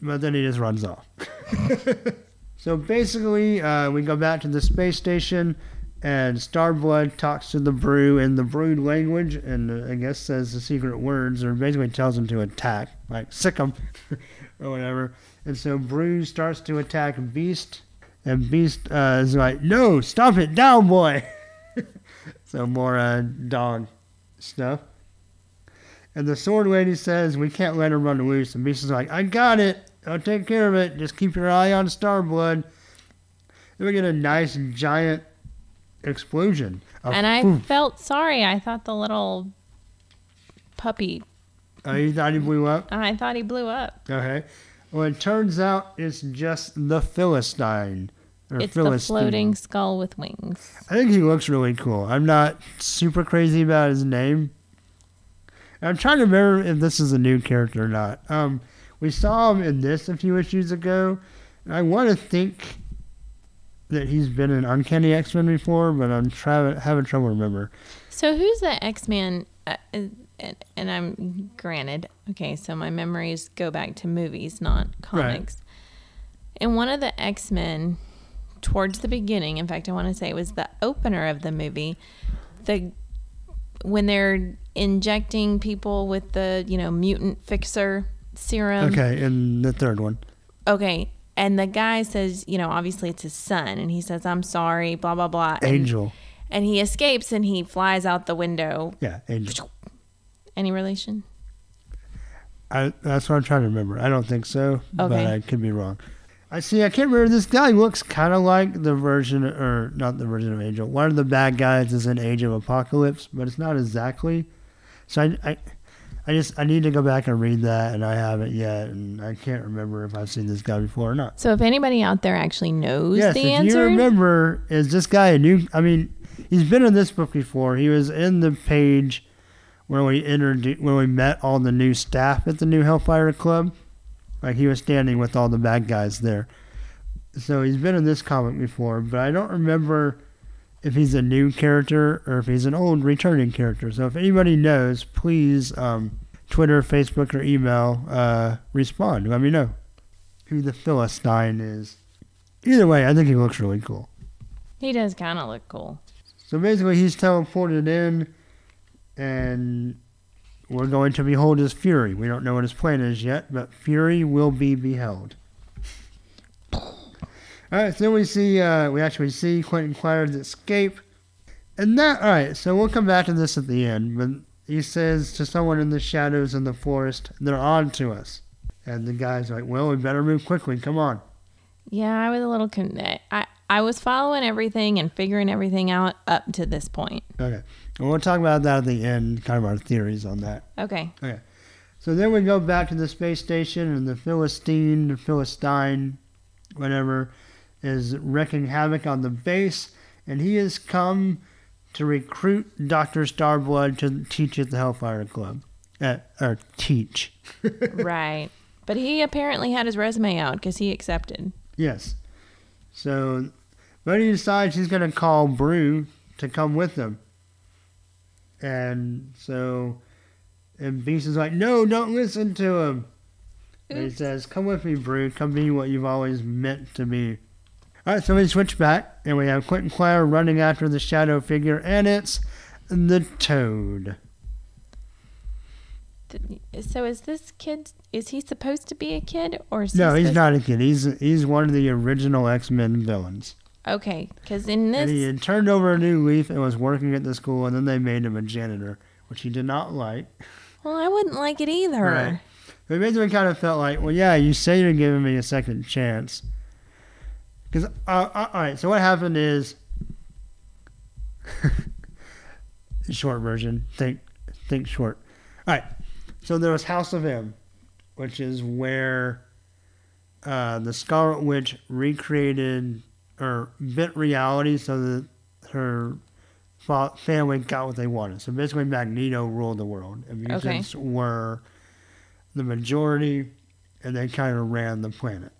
but then he just runs off. so basically, uh, we go back to the space station and Starblood talks to the Broo in the Brood language, and uh, I guess says the secret words, or basically tells him to attack, like sick him, or whatever. And so Broo starts to attack Beast, and Beast uh, is like, "No, stop it, down, boy." so more uh, dog stuff. And the Sword Lady says, "We can't let her run loose." And Beast is like, "I got it. I'll take care of it. Just keep your eye on Starblood." Then we get a nice giant explosion. And I poof. felt sorry. I thought the little puppy, Oh, you thought he blew up? I thought he blew up. Okay. Well, it turns out it's just the Philistine. Or It's the floating skull with wings. I think he looks really cool. I'm not super crazy about his name. I'm trying to remember if this is a new character or not. Um, we saw him in this a few issues ago. and I want to think that he's been in Uncanny X Men before, but I'm trying having trouble remember. So who's the X Man? Uh, and, and I'm granted, okay, so my memories go back to movies, not comics. Right. And one of the X Men, towards the beginning, in fact, I want to say it was the opener of the movie, the when they're injecting people with the you know mutant fixer serum. Okay, and the third one. Okay. And the guy says, you know, obviously it's his son, and he says, "I'm sorry," blah blah blah. And- Angel. and he escapes and he flies out the window. Yeah, Angel. Any relation? I, that's what I'm trying to remember. I don't think so, but I could be wrong. I see. I can't remember. This guy looks kind of like the version, or not the version of Angel. One of the bad guys is in Age of Apocalypse, but it's not exactly. So I, I, I just I need to go back and read that, and I haven't yet, and I can't remember if I've seen this guy before or not. So if anybody out there actually knows yes, the if you answer, remember, is this guy a new? I mean, he's been in this book before. He was in the page where we introduced, where we met all the new staff at the new Hellfire Club. Like he was standing with all the bad guys there. So he's been in this comic before, but I don't remember if he's a new character or if he's an old returning character. So if anybody knows, please um, Twitter, Facebook, or email uh, respond. Let me know who the Philistine is. Either way, I think he looks really cool. he does kind of look cool. So basically, he's teleported in, and we're going to behold his fury. We don't know what his plan is yet, but fury will be beheld. All right, so we see, uh, we actually see Quentin Quire's escape, and that. All right, so we'll come back to this at the end, but he says to someone in the shadows in the forest, "They're on to us," and the guy's like, "Well, we better move quickly. Come on." Yeah, I was a little. Con- I I was following everything and figuring everything out up to this point. Okay, and we'll talk about that at the end, kind of our theories on that. Okay. Okay. So then we go back to the space station, and the Philistine, the Philistine, whatever, is wreaking havoc on the base, and he has come to recruit Doctor Starblood to teach at the Hellfire Club, uh, or teach. right. But he apparently had his resume out because he accepted. Yes. So, but he decides he's going to call Broo to come with him, and so, and Beast is like, "No, don't listen to him." And he says, "Come with me, Broo. Come be what you've always meant to be." All right, so we switch back, and we have Quentin Quire running after the shadow figure, and it's the Toad. So is this kid? Is he supposed to be a kid or? Is No, he he's not a kid. He's he's one of the original X Men villains, Okay, because in this, and he had turned over a new leaf and was working at the school, and then they made him a janitor, which he did not like. well, I wouldn't like it either. Right. But basically, kind of felt like, well, yeah, you say you're giving me a second chance. Because, uh, uh, all right, so what happened is, short version, think, think short. All right, so there was House of M, which is where uh, the Scarlet Witch recreated or bent reality so that her family got what they wanted. So basically, Magneto ruled the world, and mutants were the majority, and they kind of ran the planet.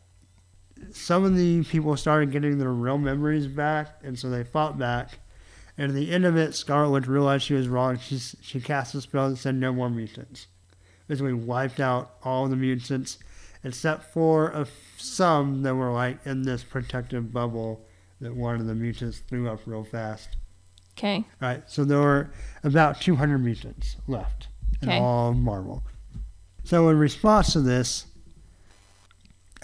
Some of the people started getting their real memories back, and so they fought back. And at the end of it, Scarlet Witch realized she was wrong. She she cast a spell that said no more mutants. Basically, wiped out all the mutants, except for a, some that were like in this protective bubble that one of the mutants threw up real fast. Okay. Right, so there were about 200 mutants left in Okay. all of Marvel. So in response to this,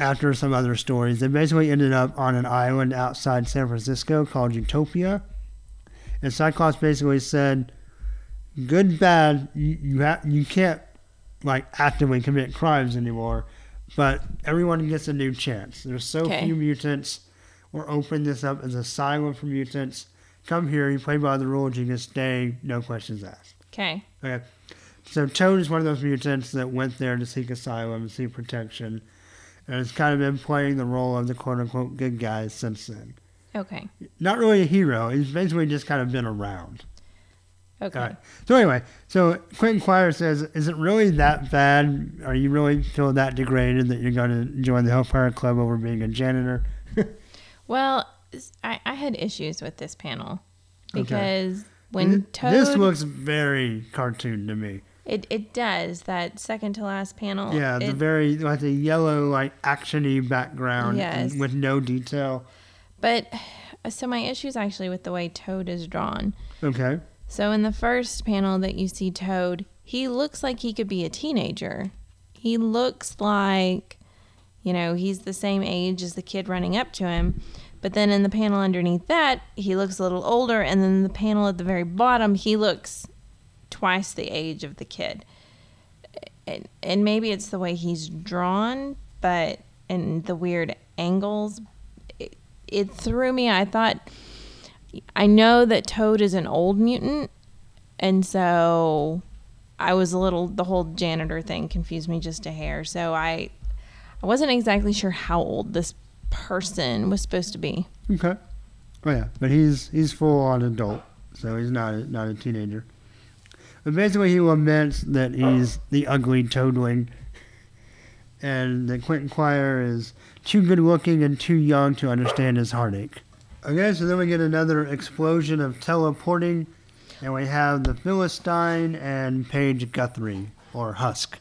after some other stories, they basically ended up on an island outside San Francisco called Utopia. And Cyclops basically said, "Good, bad, you you, ha- you can't like actively commit crimes anymore, but everyone gets a new chance. There's so Okay. few mutants. We're opening this up as a asylum for mutants. Come here, you play by the rules, you can stay, no questions asked." Okay. Okay. So Toad is one of those mutants that went there to seek asylum, and seek protection, and has kind of been playing the role of the quote unquote good guy since then. Okay. Not really a hero, he's basically just kind of been around. Okay. Right. So anyway, so Quentin Quire says, "Is it really that bad? Are you really feel that degraded that you're going to join the Hellfire Club over being a janitor?" Well, I had issues with this panel Okay. because when Toad this looks very cartoon to me. It, it does that second to last panel. Yeah, the it- very like the yellow like actiony background Yes. with no detail. but uh, so my issue is actually with the way Toad is drawn. Okay. So in the first panel that you see Toad, he looks like he could be a teenager. He looks like, you know, he's the same age as the kid running up to him. But then in the panel underneath that, he looks a little older. And then the panel at the very bottom, he looks twice the age of the kid. And, and maybe it's the way he's drawn, but and the weird angles, it, it threw me. I thought I know that Toad is an old mutant, and so I was a little the whole janitor thing confused me just a hair. So I I wasn't exactly sure how old this person was supposed to be. Okay. Oh yeah, but he's he's full on adult, so he's not not a teenager. But basically, he laments that he's the ugly toadling, and that Quentin Quire is too good looking and too young to understand his heartache. Okay, so then we get another explosion of teleporting, and we have the Philistine and Paige Guthrie or Husk.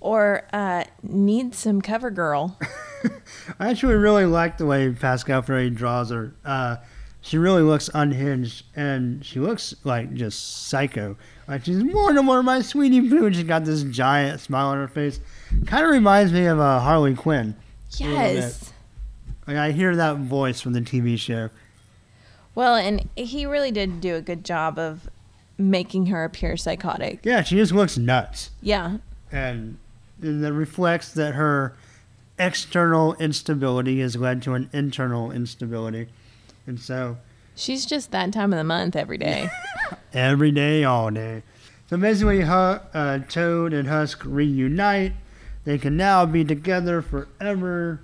Or uh, need some cover girl. I actually really like the way Pasqual Ferry draws her. Uh, she really looks unhinged, and she looks like just psycho. Like she's more and more my sweetie poo, she's got this giant smile on her face. Kind of reminds me of uh, Harley Quinn. Yes. Like I hear that voice from the TV show. Well, and he really did do a good job of making her appear psychotic. Yeah, she just looks nuts, Yeah. and, and that reflects that her external instability has led to an internal instability, and so She's just that time of the month every day. every day, all day. So basically, Hu- uh, Toad and Husk reunite. They can now be together forever.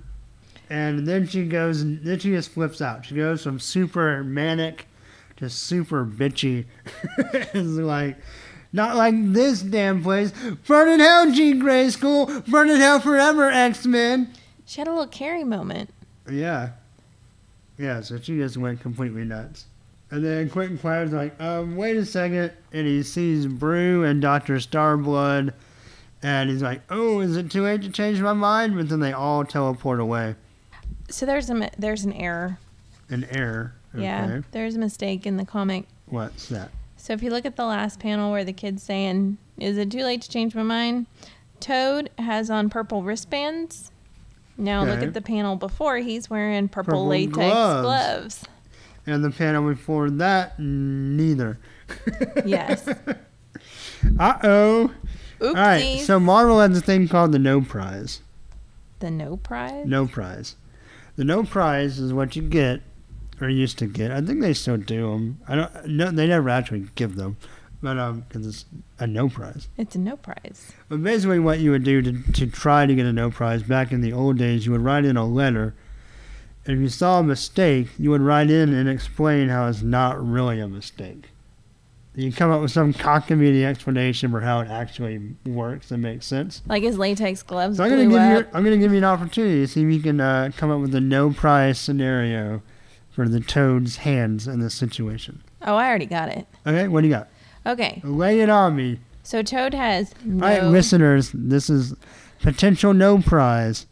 And then she goes, then she just flips out. She goes from super manic to super bitchy. it's like, not like this damn place. Burn in hell, Jean Grey School. Burn in hell forever, X Men. she had a little Carrie moment. Yeah. Yeah, so she just went completely nuts. And then Quentin Quire's like, um, wait a second. And he sees Broo and Dr. Starblood. And he's like, oh, is it too late to change my mind? But then they all teleport away. So there's a there's an error. An error. Okay. Yeah, there's a mistake in the comic. What's that? So if you look at the last panel where the kid's saying, "Is it too late to change my mind?" Toad has on purple wristbands. Now look at the panel before. He's wearing purple, Purple latex gloves. gloves. And the panel before that, neither. Yes. uh oh. All right, so Marvel has a thing called the No Prize. the no prize. No prize. The no prize is what you get, or used to get. I think they still do them. I don't. No, they never actually give them. But um, because it's a no prize. It's a no prize. But basically, what you would do to, to try to get a no prize back in the old days, you would write in a letter. And if you saw a mistake, you would write in and explain how it's not really a mistake. You come up with some cockamamie explanation for how it actually works and makes sense. Like his latex gloves So I'm gonna give you. I'm gonna give you an opportunity to see if you can uh, come up with a no prize scenario for the toad's hands in this situation. Oh, I already got it. Okay, what do you got? Okay, Lay it on me. so Toad has no. All right, listeners, this is potential no prize.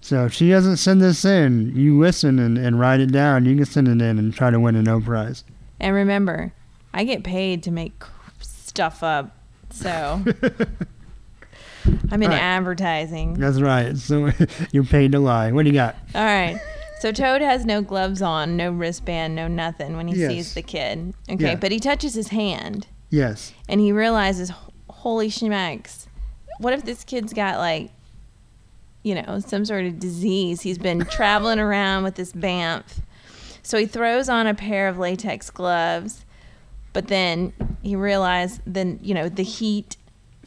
So if she doesn't send this in, you listen and, and write it down. You can send it in and try to win a no prize. And remember, I get paid to make stuff up, so I'm in right. advertising. That's right. So you're paid to lie. What do you got? All right. So Toad has no gloves on, no wristband, no nothing when he Yes. sees the kid. Okay, Yeah. but he touches his hand Yes. and he realizes, holy schmacks, what if this kid's got like, you know, some sort of disease? He's been traveling around with this BAMF. So he throws on a pair of latex gloves, but then he realized, then, you know, the heat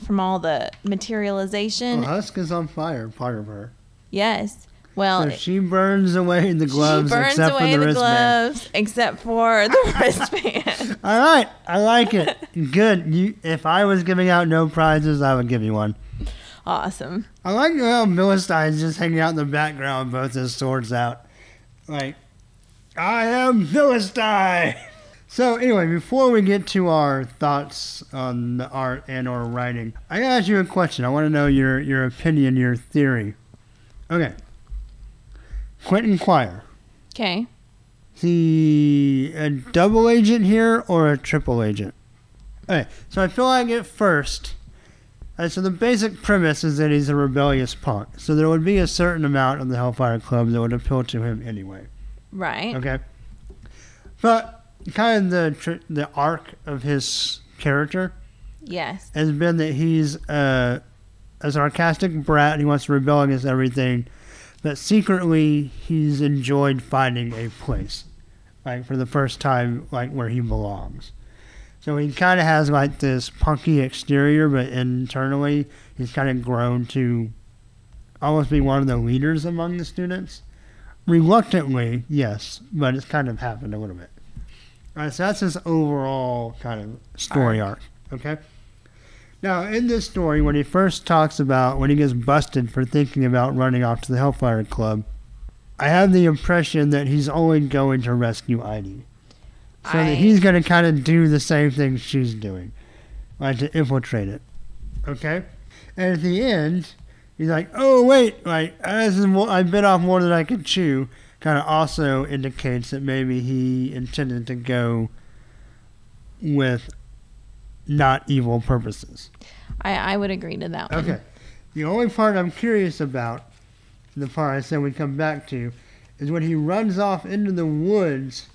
from all the materialization. Well, Husk is on fire, part of her. Yes. Well, So she burns away the gloves she burns away the, the, gloves except for the wristband. All right, I like it. Good. You, if I was giving out no prizes, I would give you one. Awesome. I like how Philistine's just hanging out in the background, both his swords out. Like, I am Philistine! So anyway, before we get to our thoughts on the art and or writing, I gotta ask you a question. I want to know your, your opinion, your theory. Okay. Quentin Quire. Okay. He a double agent here or a triple agent? Okay, so I feel like at first, uh, so the basic premise is that he's a rebellious punk. So there would be a certain amount of the Hellfire Club that would appeal to him anyway. Right. Okay, but kind of the tr- the arc of his character Yes. has been that he's uh, a sarcastic brat. He wants to rebel against everything, but secretly he's enjoyed finding a place, like for the first time, like where he belongs. So he kind of has like this punky exterior, but internally he's kind of grown to almost be one of the leaders among the students. Reluctantly, yes, but it's kind of happened a little bit. All right, so that's his overall kind of story arc. Okay. Now, in this story, when he first talks about when he gets busted for thinking about running off to the Hellfire Club, I have the impression that he's only going to rescue Heidi. So I- that he's going to kind of do the same thing she's doing, like to infiltrate it. Okay? And at the end, he's like, oh, wait, like, this is more, I bit off more than I could chew. Kind of also indicates that maybe he intended to go with not evil purposes. I, I would agree to that one. Okay. The only part I'm curious about, the part I said we come back to, is when he runs off into the woods,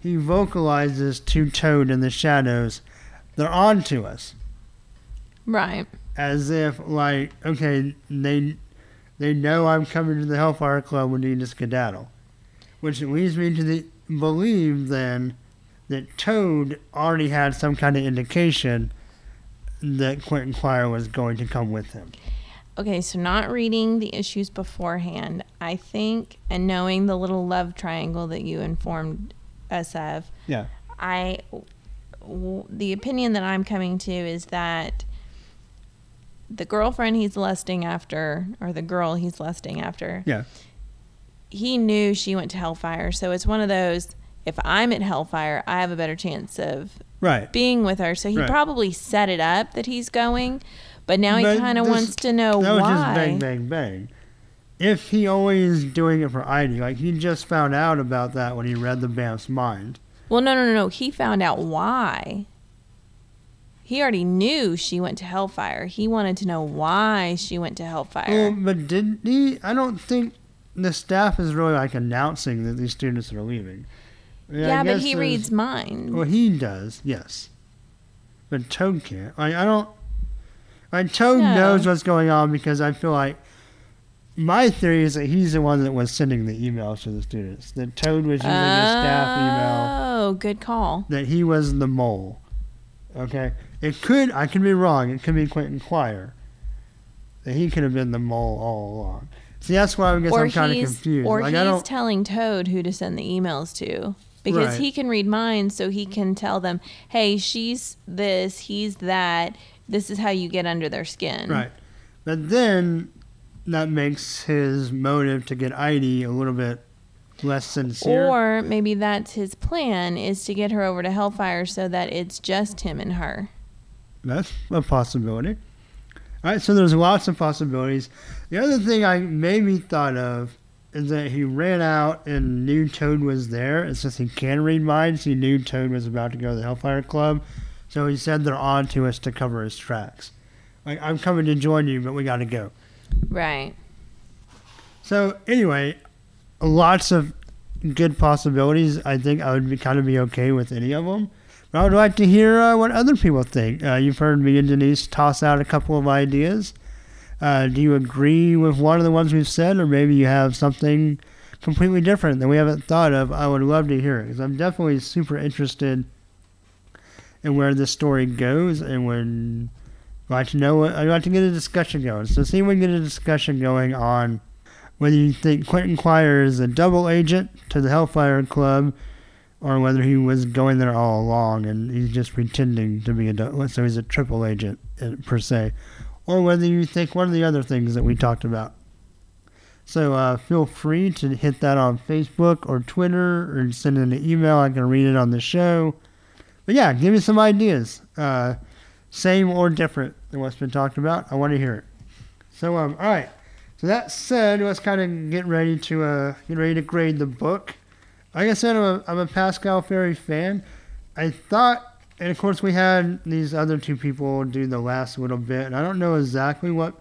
he vocalizes to Toad in the shadows, they're on to us. Right. As if, like, okay, they they know I'm coming to the Hellfire Club, we need to skedaddle. Which leads me to the, believe, then, that Toad already had some kind of indication that Quentin Quire was going to come with him. Okay, so not reading the issues beforehand, I think, and knowing the little love triangle that you informed us of, Yeah. I, w- the opinion that I'm coming to is that the girlfriend he's lusting after, or the girl he's lusting after, Yeah. he knew she went to Hellfire. So it's one of those, if I'm at Hellfire, I have a better chance of Right. being with her. So he Right. probably set it up that he's going, but now he kind of wants to know that was why. just bang, bang, bang. If he always doing it for Heidi, like he just found out about that when he read the Bamf's mind. Well, no, no, no, no. He found out why. He already knew she went to Hellfire. He wanted to know why she went to Hellfire. Well, but didn't he? I don't think the staff is really like announcing that these students are leaving. I yeah, but he reads mine. Well, he does, yes. But Toad can't. Like I don't. Like Toad No. knows what's going on because I feel like my theory is that he's the one that was sending the emails to the students. That Toad was using a staff email. Oh, good call. That he was the mole. Okay, it could. I could be wrong. It could be Quentin Quire. That he could have been the mole all along. See, that's why I guess or I'm kind of confused. or like he's I don't. telling Toad who to send the emails to because Right. he can read minds, so he can tell them, "Hey, she's this, he's that. This is how you get under their skin." Right. But then that makes his motive to get Heidi a little bit less sincere. Or maybe that's his plan is to get her over to Hellfire so that it's just him and her. That's a possibility. All right, so there's lots of possibilities. The other thing I maybe thought of is that he ran out and knew Toad was there. It's just he can read minds. He knew Toad was about to go to the Hellfire Club. So he said they're on to us to cover his tracks. Like, I'm coming to join you, but we got to go. Right. So anyway, lots of good possibilities. I think I would be kind of be okay with any of them. But I would like to hear uh, what other people think. Uh, you've heard me and Denise toss out a couple of ideas. Uh, do you agree with one of the ones we've said, or maybe you have something completely different that we haven't thought of? I would love to hear it because I'm definitely super interested in where this story goes, and would like to know. I'd like to get a discussion going. So see if we can get a discussion going on whether you think Quentin Quire is a double agent to the Hellfire Club, or whether he was going there all along and he's just pretending to be a so he's a triple agent uh, per se, or whether you think one of the other things that we talked about. So uh, feel free to hit that on Facebook or Twitter or send in an email. I can read it on the show. But yeah, give me some ideas, uh, same or different than what's been talked about. I want to hear it. So um, all right. So that said, let's kind of get ready to uh, get ready to grade the book. Like I said, I'm a, I'm a Pasqual Ferry fan. I thought, and of course, we had these other two people do the last little bit, and I don't know exactly what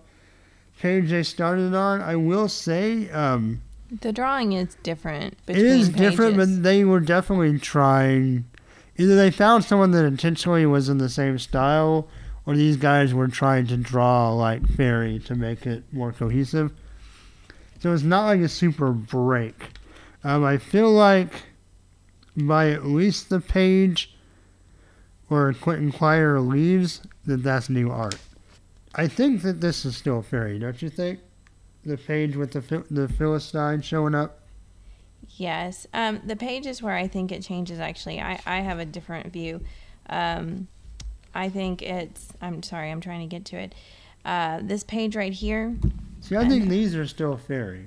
page they started on. I will say um, The drawing is different. it is different, but they were definitely trying. Either they found someone that intentionally was in the same style, or these guys were trying to draw like Ferry to make it more cohesive. So it's not like a super break. Um, I feel like by at least the page Quentin Quire leaves, that that's new art. I think that this is still Ferry, don't you think? The page with the the Philistine showing up. Yes. Um, the page is where I think it changes, actually. I, I have a different view. Um, I think it's, I'm sorry, I'm trying to get to it. Uh, this page right here, See, I think these are still Ferry,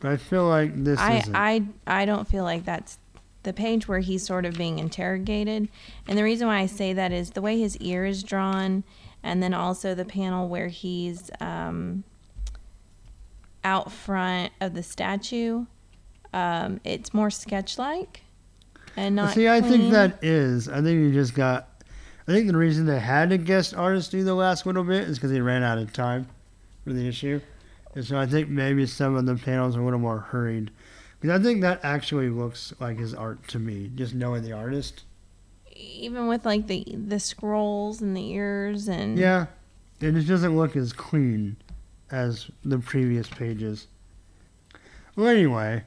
but I feel like this I, isn't. I, I don't feel like that's the page where he's sort of being interrogated. And the reason why I say that is the way his ear is drawn, and then also the panel where he's um, out front of the statue. Um, it's more sketch like and not. See, I think that is. I think you just got. I think the reason they had a guest artist do the last little bit is because they ran out of time for the issue, and so I think maybe some of the panels are a little more hurried. Because I think that actually looks like his art to me, just knowing the artist. even with like the the scrolls and the ears and Yeah, and it doesn't look as clean as the previous pages. Well, anyway,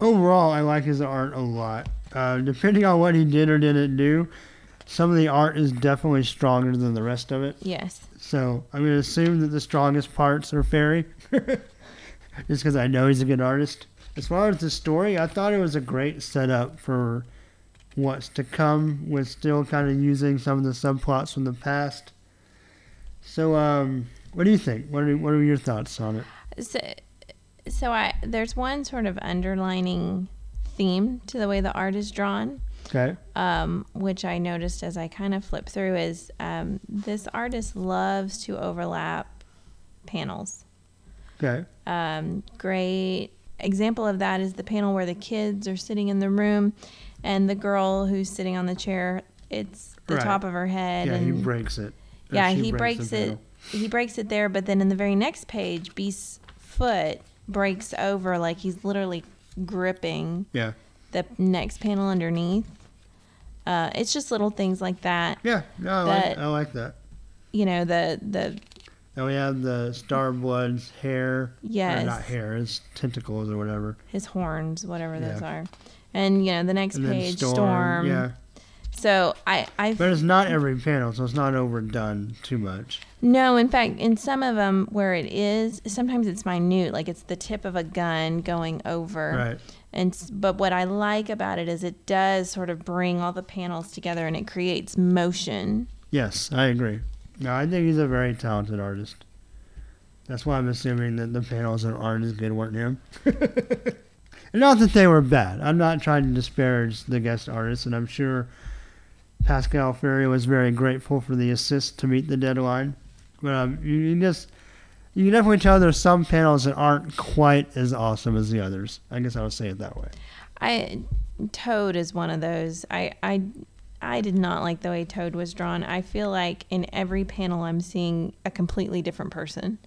overall, I like his art a lot. Uh, depending on what he did or didn't do, some of the art is definitely stronger than the rest of it. yes So I'm going to assume that the strongest parts are Ferry, just because I know he's a good artist. As far as the story, I thought it was a great setup for what's to come, with still kind of using some of the subplots from the past. So, um, what do you think? What are what are your thoughts on it? so, so i there's one sort of underlining theme to the way the art is drawn Okay. um, which i noticed as i kind of flip through is um, this artist loves to overlap panels Okay. um, great example of that is the panel where the kids are sitting in the room and the girl who's sitting on the chair it's the Right. top of her head Yeah, and he breaks it. Yeah he breaks the it he breaks it there but then in the very next page beast's foot breaks over like he's literally gripping Yeah. the next panel underneath uh, it's just little things like that Yeah. No, I like, I like that. you know the the And we have the Starblood's hair. Or yes not hair, his tentacles or whatever. his horns whatever those Yeah. are and you know the next And page Storm. storm, Yeah. So I I But it's not every panel, so it's not overdone too much. no. In fact, in some of them where it is, sometimes it's minute, like it's the tip of a gun going over. Right. And but what I like about it is it does sort of bring all the panels together and it creates motion. Yes, I agree. No, I think he's a very talented artist. That's why I'm assuming that the panels that aren't as good weren't him. not that they were bad. I'm not trying to disparage the guest artists, and I'm sure Pasqual Ferry was very grateful for the assist to meet the deadline. But um, you, you just you can definitely tell there's some panels that aren't quite as awesome as the others. I guess I would say it that way. I Toad is one of those. I I I did not like the way Toad was drawn. I feel like in every panel I'm seeing a completely different person.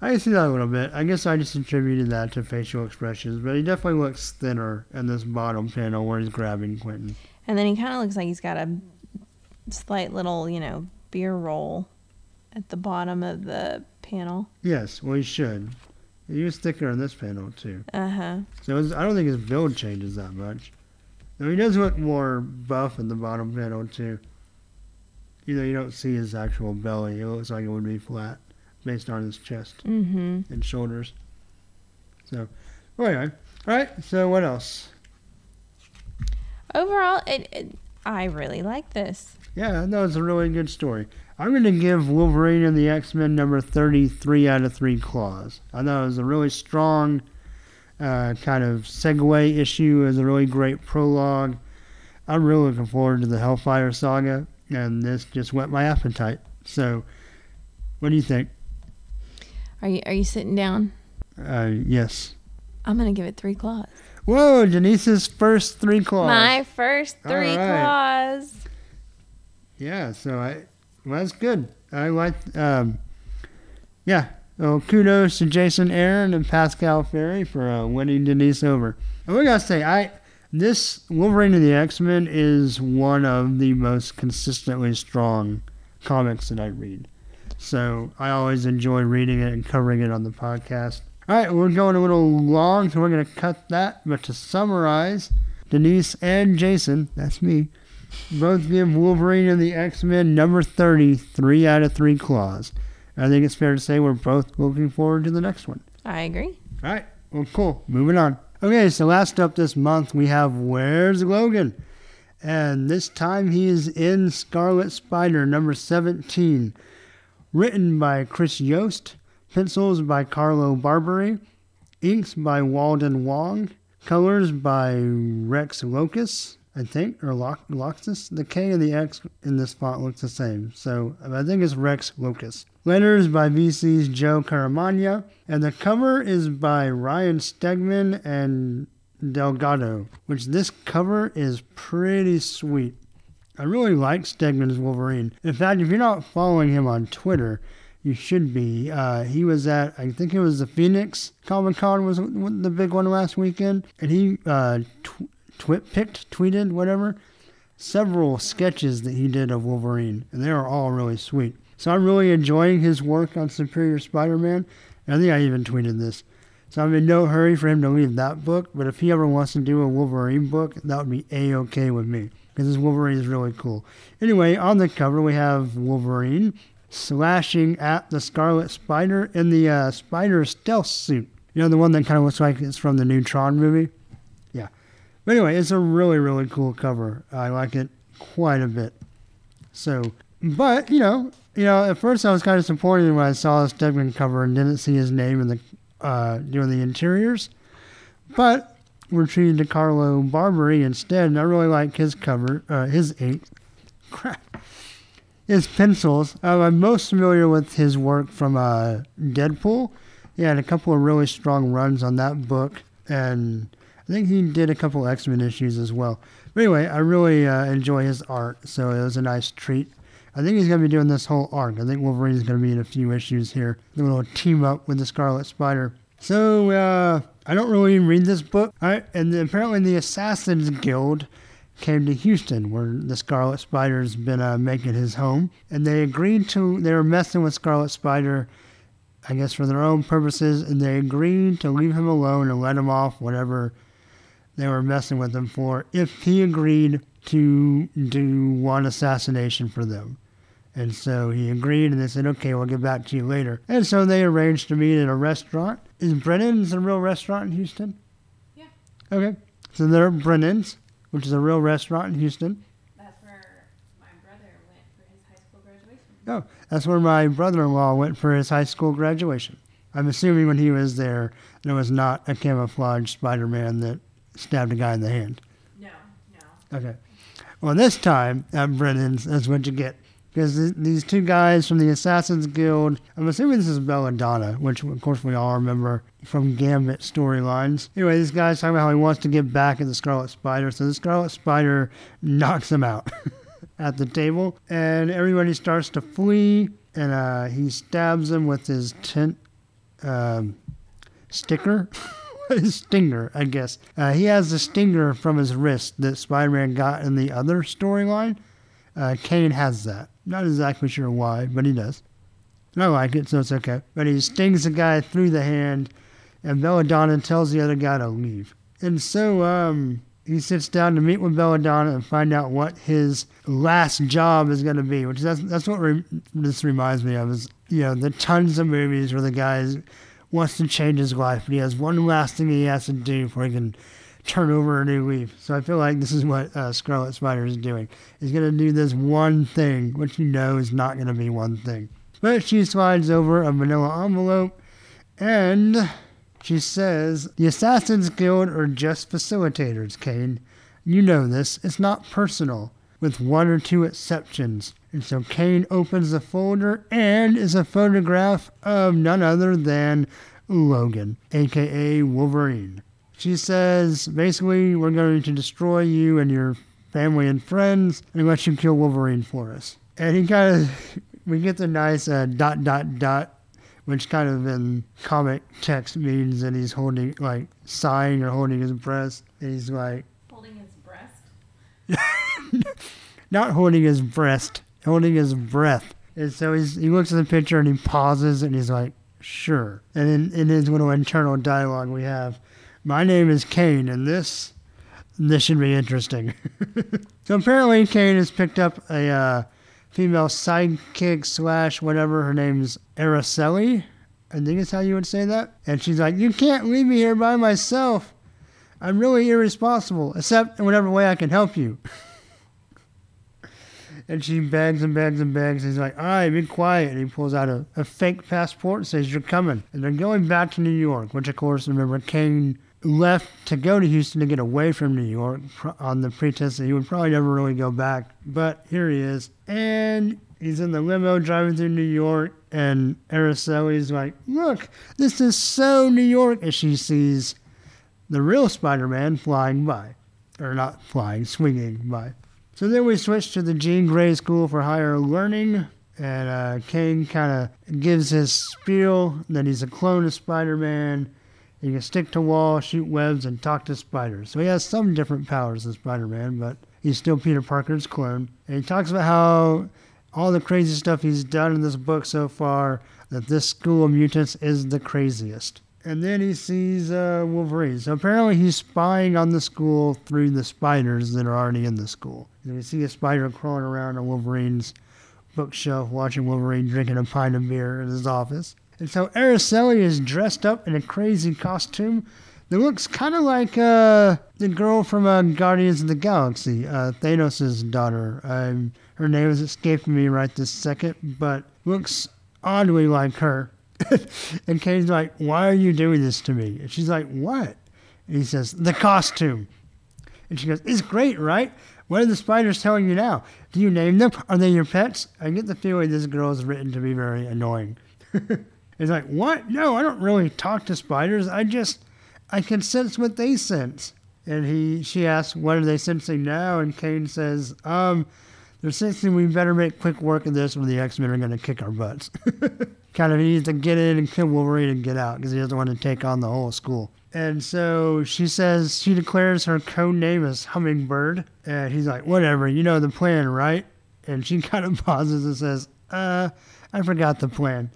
I can see that a little bit. I guess I just attributed that to facial expressions, but he definitely looks thinner in this bottom panel where he's grabbing Quentin. And then he kind of looks like he's got a slight little, you know, beer roll at the bottom of the panel. Yes, well, he should. He was thicker in this panel, too. Uh huh. So his, I don't think his build changes that much. Though he does look more buff in the bottom panel, too. You know, you don't see his actual belly. It looks like it would be flat based on his chest Mm hmm. and shoulders. So, well, anyway. All right, so what else? Overall, it, it I really like this. Yeah, that was a really good story. I'm going to give Wolverine and the X Men number 33 out of 3 claws. I thought it was a really strong uh, kind of segue issue. Was a really great prologue. I'm really looking forward to the Hellfire saga, and this just whet my appetite. So, what do you think? Are you are you sitting down? Uh, yes. I'm gonna give it three claws. Whoa, Denise's first three claws. My first three right. claws. Yeah, so I well, that's good. I like um yeah. Well, kudos to Jason Aaron and Pasqual Ferry for uh, winning Denise over. And we gotta say, I this Wolverine and the X Men is one of the most consistently strong comics that I read. So I always enjoy reading it and covering it on the podcast. All right, we're going a little long, so we're gonna cut that. But to summarize, Denise and Jason, that's me, both give Wolverine and the X Men number 30 three out of three claws. I think it's fair to say we're both looking forward to the next one. I agree. All right, well, cool. Moving on. Okay, so last up this month we have Where's Logan? And this time he is in Scarlet Spider number 17. Written by Chris Yost, pencils by Carlo Barberi, inks by Walden Wong, colors by Rex Locus, I think, or Loc- Loxus. The K and the X in this font looks the same, so I think it's Rex Lokus. Letters by VC's Joe Caramagna, and the cover is by Ryan Stegman and Delgado, which this cover is pretty sweet. I really like Stegman's Wolverine. In fact, if you're not following him on Twitter, you should be. Uh, he was at, I think it was the Phoenix Comic Con was the big one last weekend, and he uh, tw- picked, tweeted, whatever, several sketches that he did of Wolverine, and they are all really sweet. So I'm really enjoying his work on Superior Spider-Man. And I think I even tweeted this. So I'm in no hurry for him to leave that book, but if he ever wants to do a Wolverine book, that would be a-okay with me because this Wolverine is really cool. Anyway, on the cover we have Wolverine slashing at the Scarlet Spider in the uh, Spider stealth suit. You know, the one that kind of looks like it's from the new Tron movie? Yeah. But anyway, it's a really, really cool cover. I like it quite a bit. So, but, you know, you know, at first I was kind of disappointed when I saw the Stegman cover and didn't see his name in the uh, doing the interiors. But we're treated to Carlo Barberi instead, and I really like his cover, uh, his ink. Crap. His pencils. Uh, I'm most familiar with his work from uh, Deadpool. He had a couple of really strong runs on that book, and I think he did a couple X Men issues as well. But anyway, I really uh, enjoy his art, so it was a nice treat. I think he's going to be doing this whole arc. I think Wolverine's going to be in a few issues here. A little team up with the Scarlet Spider. So, uh, I don't really read this book. And apparently the Assassins Guild came to Houston, where the Scarlet Spider's been uh, making his home. And they agreed to, they were messing with Scarlet Spider, I guess for their own purposes, and they agreed to leave him alone and let him off whatever they were messing with him for if he agreed to do one assassination for them. And so he agreed, and they said, okay, we'll get back to you later. And so they arranged to meet at a restaurant. Is Brennan's a real restaurant in Houston? Yeah. Okay. So they're at Brennan's, which is a real restaurant in Houston. That's where my brother went for his high school graduation. Oh, that's where my brother in law went for his high school graduation. I'm assuming when he was there, there was not a camouflaged Spider Man that stabbed a guy in the hand. No, no. Okay. Well, this time at Brennan's, that's what you get. Because th- these two guys from the Assassin's Guild, I'm assuming this is Belladonna, which of course we all remember from Gambit storylines. Anyway, this guy's talking about how he wants to get back at the Scarlet Spider, so the Scarlet Spider knocks him out at the table, and everybody starts to flee, and uh, he stabs him with his tent um, sticker. his stinger, I guess. Uh, he has the stinger from his wrist that Spider Man got in the other storyline. Uh, Kaine has that. Not exactly sure why, but he does. And I like it, so it's okay. But he stings the guy through the hand, and Belladonna tells the other guy to leave. And so um, he sits down to meet with Belladonna and find out what his last job is going to be, which that's, that's what re- this reminds me of. Is you know the tons of movies where the guy wants to change his life, but he has one last thing he has to do before he can turn over a new leaf. So I feel like this is what uh, Scarlet Spider is doing. He's going to do this one thing, which you know is not going to be one thing. But she slides over a manila envelope and she says, The Assassin's Guild are just facilitators, Kaine. You know this. It's not personal, with one or two exceptions. And so Kaine opens the folder and is a photograph of none other than Logan, aka Wolverine. She says, basically, we're going to destroy you and your family and friends and let you kill Wolverine for us. And he kind of, we get the nice uh, dot, dot, dot, which kind of in comic text means that he's holding, like, sighing or holding his breast. And he's like, Holding his breast. not holding his breast, holding his breath. And so he's, he looks at the picture and he pauses and he's like, sure. And in, in his little internal dialogue, we have, my name is Kaine, and this this should be interesting. so apparently, Kaine has picked up a uh, female sidekick slash whatever her name's Araceli. I think is how you would say that. And she's like, "You can't leave me here by myself. I'm really irresponsible, except in whatever way I can help you." and she begs and begs and begs. He's like, all right, be quiet. And he pulls out a, a fake passport and says, you're coming. And they're going back to New York, which, of course, remember, Kaine left to go to Houston to get away from New York on the pretense that he would probably never really go back. But here he is. And he's in the limo driving through New York. And Araceli's like, look, this is so New York. And she sees the real Spider Man flying by. Or not flying, swinging by. So then we switch to the Jean Grey School for Higher Learning, and uh, Kaine kind of gives his spiel that he's a clone of Spider-Man. He can stick to walls, shoot webs, and talk to spiders. So he has some different powers than Spider-Man, but he's still Peter Parker's clone. And he talks about how all the crazy stuff he's done in this book so far, that this school of mutants is the craziest and then he sees uh, Wolverine. So apparently he's spying on the school through the spiders that are already in the school. And we see a spider crawling around on Wolverine's bookshelf, watching Wolverine drinking a pint of beer in his office. And so Araceli is dressed up in a crazy costume that looks kind of like uh, the girl from uh, Guardians of the Galaxy, uh, Thanos' daughter. Um, her name is escaping me right this second, but looks oddly like her. and Kaine's like, Why are you doing this to me? And she's like, What? And he says, The costume. And she goes, It's great, right? What are the spiders telling you now? Do you name them? Are they your pets? I get the feeling this girl is written to be very annoying. He's like, What? No, I don't really talk to spiders. I just, I can sense what they sense. And he, she asks, What are they sensing now? And Kaine says, Um, they're sensing we better make quick work of this or the X Men are going to kick our butts. kind of needs to get in and kill Wolverine and get out because he doesn't want to take on the whole school. And so she says she declares her code name is Hummingbird, and he's like, "Whatever, you know the plan, right?" And she kind of pauses and says, "Uh, I forgot the plan."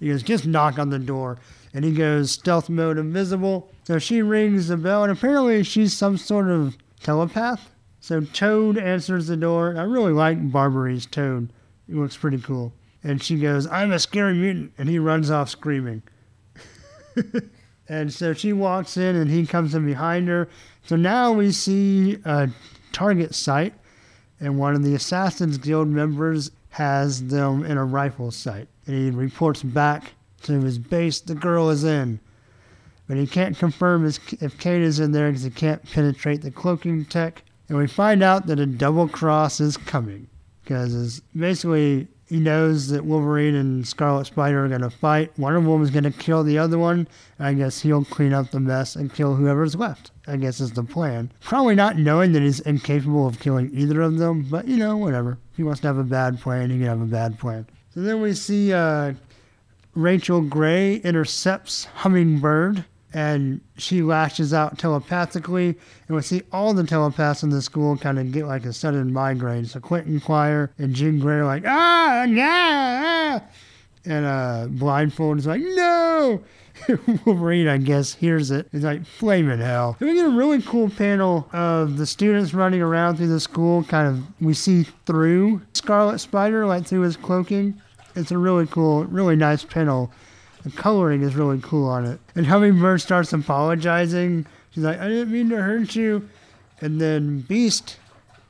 He goes, "Just knock on the door." And he goes, stealth mode invisible. So she rings the bell, and apparently she's some sort of telepath. So Toad answers the door. I really like Barberi's Toad. He looks pretty cool. And she goes, I'm a scary mutant. And he runs off screaming. and so she walks in and he comes in behind her. So now we see a target sight. And one of the Assassin's Guild members has them in a rifle sight. And he reports back to his base the girl is in. But he can't confirm if Kate is in there because he can't penetrate the cloaking tech. And we find out that a double cross is coming. Because basically he knows that Wolverine and Scarlet Spider are going to fight. One of them is going to kill the other one. I guess he'll clean up the mess and kill whoever's left. I guess is the plan. Probably not knowing that he's incapable of killing either of them, but you know, whatever. If he wants to have a bad plan, he can have a bad plan. So then we see uh, Rachel Grey intercepts Hummingbird and she lashes out telepathically. And we see all the telepaths in the school kind of get like a sudden migraine. So Quentin Quire and Jean Grey are like, ah, yeah, ah. And uh, Blindfold is like, no. Wolverine, I guess, hears it. It's like flaming hell. And we get a really cool panel of the students running around through the school. Kind of, we see through Scarlet Spider, like through his cloaking. It's a really cool, really nice panel the coloring is really cool on it. And Hummingbird starts apologizing. She's like, I didn't mean to hurt you. And then Beast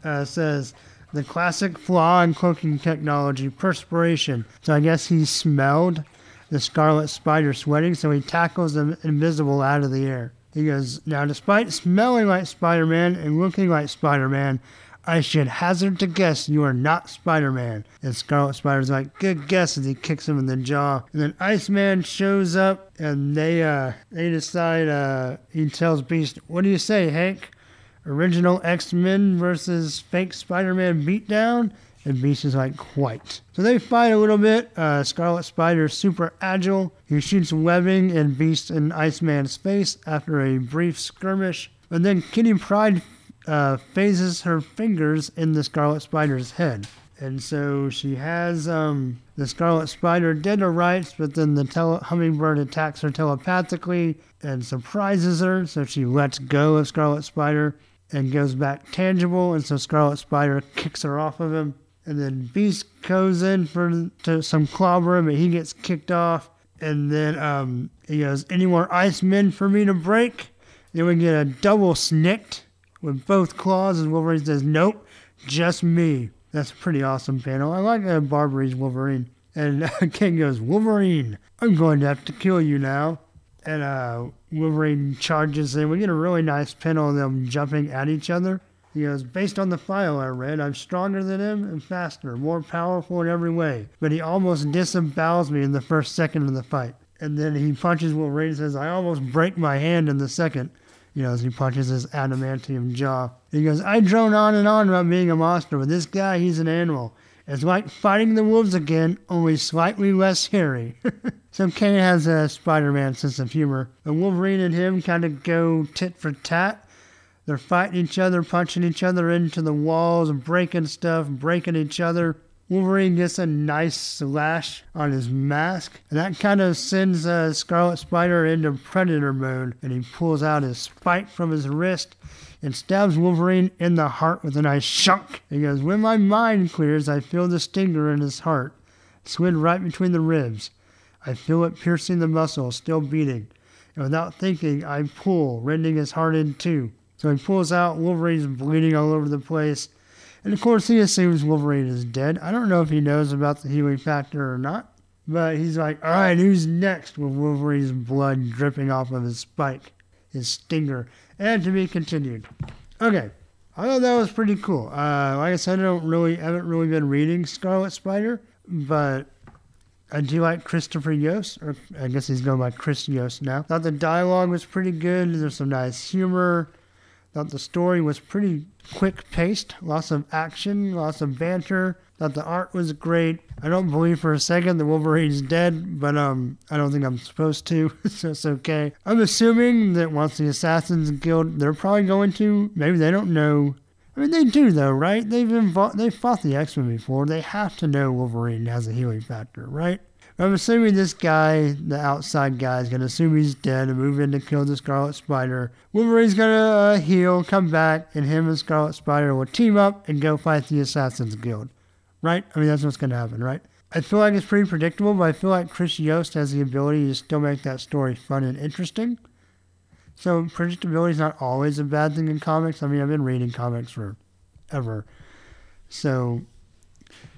uh, says, the classic flaw in cloaking technology, perspiration. So I guess he smelled the scarlet spider sweating, so he tackles the invisible out of the air. He goes, Now, despite smelling like Spider Man and looking like Spider Man, I should hazard to guess you are not Spider Man. And Scarlet Spider's like, good guess as he kicks him in the jaw. And then Iceman shows up and they uh they decide uh he tells Beast, What do you say, Hank? Original X Men versus fake Spider Man beatdown? And Beast is like, quite. So they fight a little bit. Uh, Scarlet Spider is super agile. He shoots webbing in Beast and Iceman's face after a brief skirmish. And then Kitty Pryde uh, phases her fingers in the Scarlet Spider's head. And so she has um, the Scarlet Spider dead to rights, but then the tele- hummingbird attacks her telepathically and surprises her. So she lets go of Scarlet Spider and goes back tangible. And so Scarlet Spider kicks her off of him. And then Beast goes in for to some clobber, but he gets kicked off. And then um, he goes, Any more ice men for me to break? Then we get a double snicked with both claws, and Wolverine says, Nope, just me. That's a pretty awesome panel. I like uh, Barberi's Wolverine. And uh, King goes, Wolverine, I'm going to have to kill you now. And uh, Wolverine charges in. We get a really nice panel of them jumping at each other. He goes, Based on the file I read, I'm stronger than him and faster, more powerful in every way. But he almost disembowels me in the first second of the fight. And then he punches Wolverine and says, I almost break my hand in the second you know, as he punches his adamantium jaw. He goes, I drone on and on about being a monster, but this guy, he's an animal. It's like fighting the wolves again, only slightly less hairy. so Kaine has a Spider-Man sense of humor. And Wolverine and him kind of go tit for tat. They're fighting each other, punching each other into the walls, breaking stuff, breaking each other. Wolverine gets a nice slash on his mask, and that kind of sends uh, Scarlet Spider into Predator mode, and he pulls out his spike from his wrist and stabs Wolverine in the heart with a nice shunk. He goes, When my mind clears, I feel the stinger in his heart, swing right between the ribs. I feel it piercing the muscle, still beating. And without thinking, I pull, rending his heart in two. So he pulls out, Wolverine's bleeding all over the place. And of course, he assumes Wolverine is dead. I don't know if he knows about the healing factor or not, but he's like, all right, who's next? With Wolverine's blood dripping off of his spike, his stinger, and to be continued. Okay, I thought that was pretty cool. Uh, like I said, I don't really, haven't really been reading Scarlet Spider, but I do like Christopher Yost, or I guess he's going by Chris Yost now. Thought the dialogue was pretty good. There's some nice humor. Thought the story was pretty quick paced, lots of action, lots of banter. Thought the art was great. I don't believe for a second that Wolverine's dead, but um, I don't think I'm supposed to, so it's okay. I'm assuming that once the Assassins Guild, they're probably going to. Maybe they don't know. I mean, they do though, right? They've invo- they've fought the X Men before. They have to know Wolverine has a healing factor, right? I'm assuming this guy, the outside guy, is gonna assume he's dead and move in to kill the Scarlet Spider. Wolverine's gonna uh, heal, come back, and him and Scarlet Spider will team up and go fight the Assassins Guild. Right? I mean, that's what's gonna happen, right? I feel like it's pretty predictable, but I feel like Chris Yost has the ability to still make that story fun and interesting. So predictability is not always a bad thing in comics. I mean, I've been reading comics for forever. So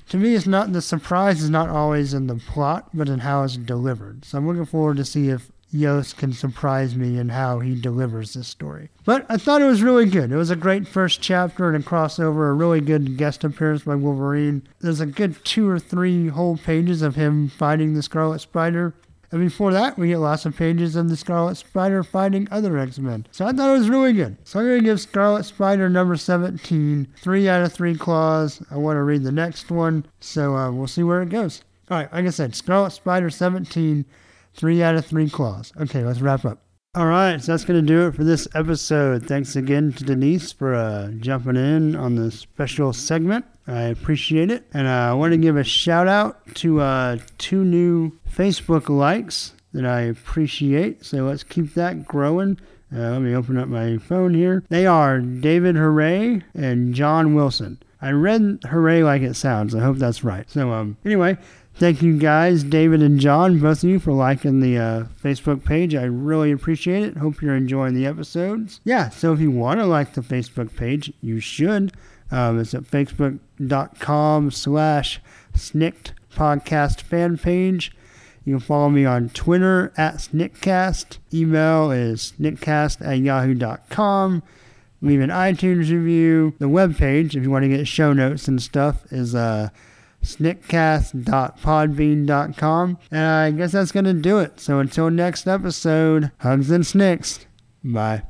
to me, it's not the surprise is not always in the plot, but in how it's delivered. So I'm looking forward to see if Yost can surprise me in how he delivers this story. But I thought it was really good. It was a great first chapter and a crossover, a really good guest appearance by Wolverine. There's a good two or three whole pages of him fighting the Scarlet Spider. And before that, we get lots of pages of the Scarlet Spider fighting other X Men. So I thought it was really good. So I'm going to give Scarlet Spider number 17 three out of three claws. I want to read the next one. So uh, we'll see where it goes. All right, like I said, Scarlet Spider 17 three out of three claws. Okay, let's wrap up. All right, so that's going to do it for this episode. Thanks again to Denise for uh, jumping in on the special segment. I appreciate it. And uh, I want to give a shout out to uh, two new Facebook likes that I appreciate. So let's keep that growing. Uh, let me open up my phone here. They are David Hooray and John Wilson. I read Hooray like it sounds. I hope that's right. So, um, anyway, Thank you guys, David and John, both of you, for liking the uh, Facebook page. I really appreciate it. Hope you're enjoying the episodes. Yeah, so if you want to like the Facebook page, you should. Um, it's at facebook.com slash snikt podcast fan page. You can follow me on Twitter at sniktcast. Email is sniktcast at yahoo.com. Leave an iTunes review. The webpage, if you want to get show notes and stuff, is uh, sniktcast.podbean.com. And I guess that's going to do it. So until next episode, hugs and snicks. Bye.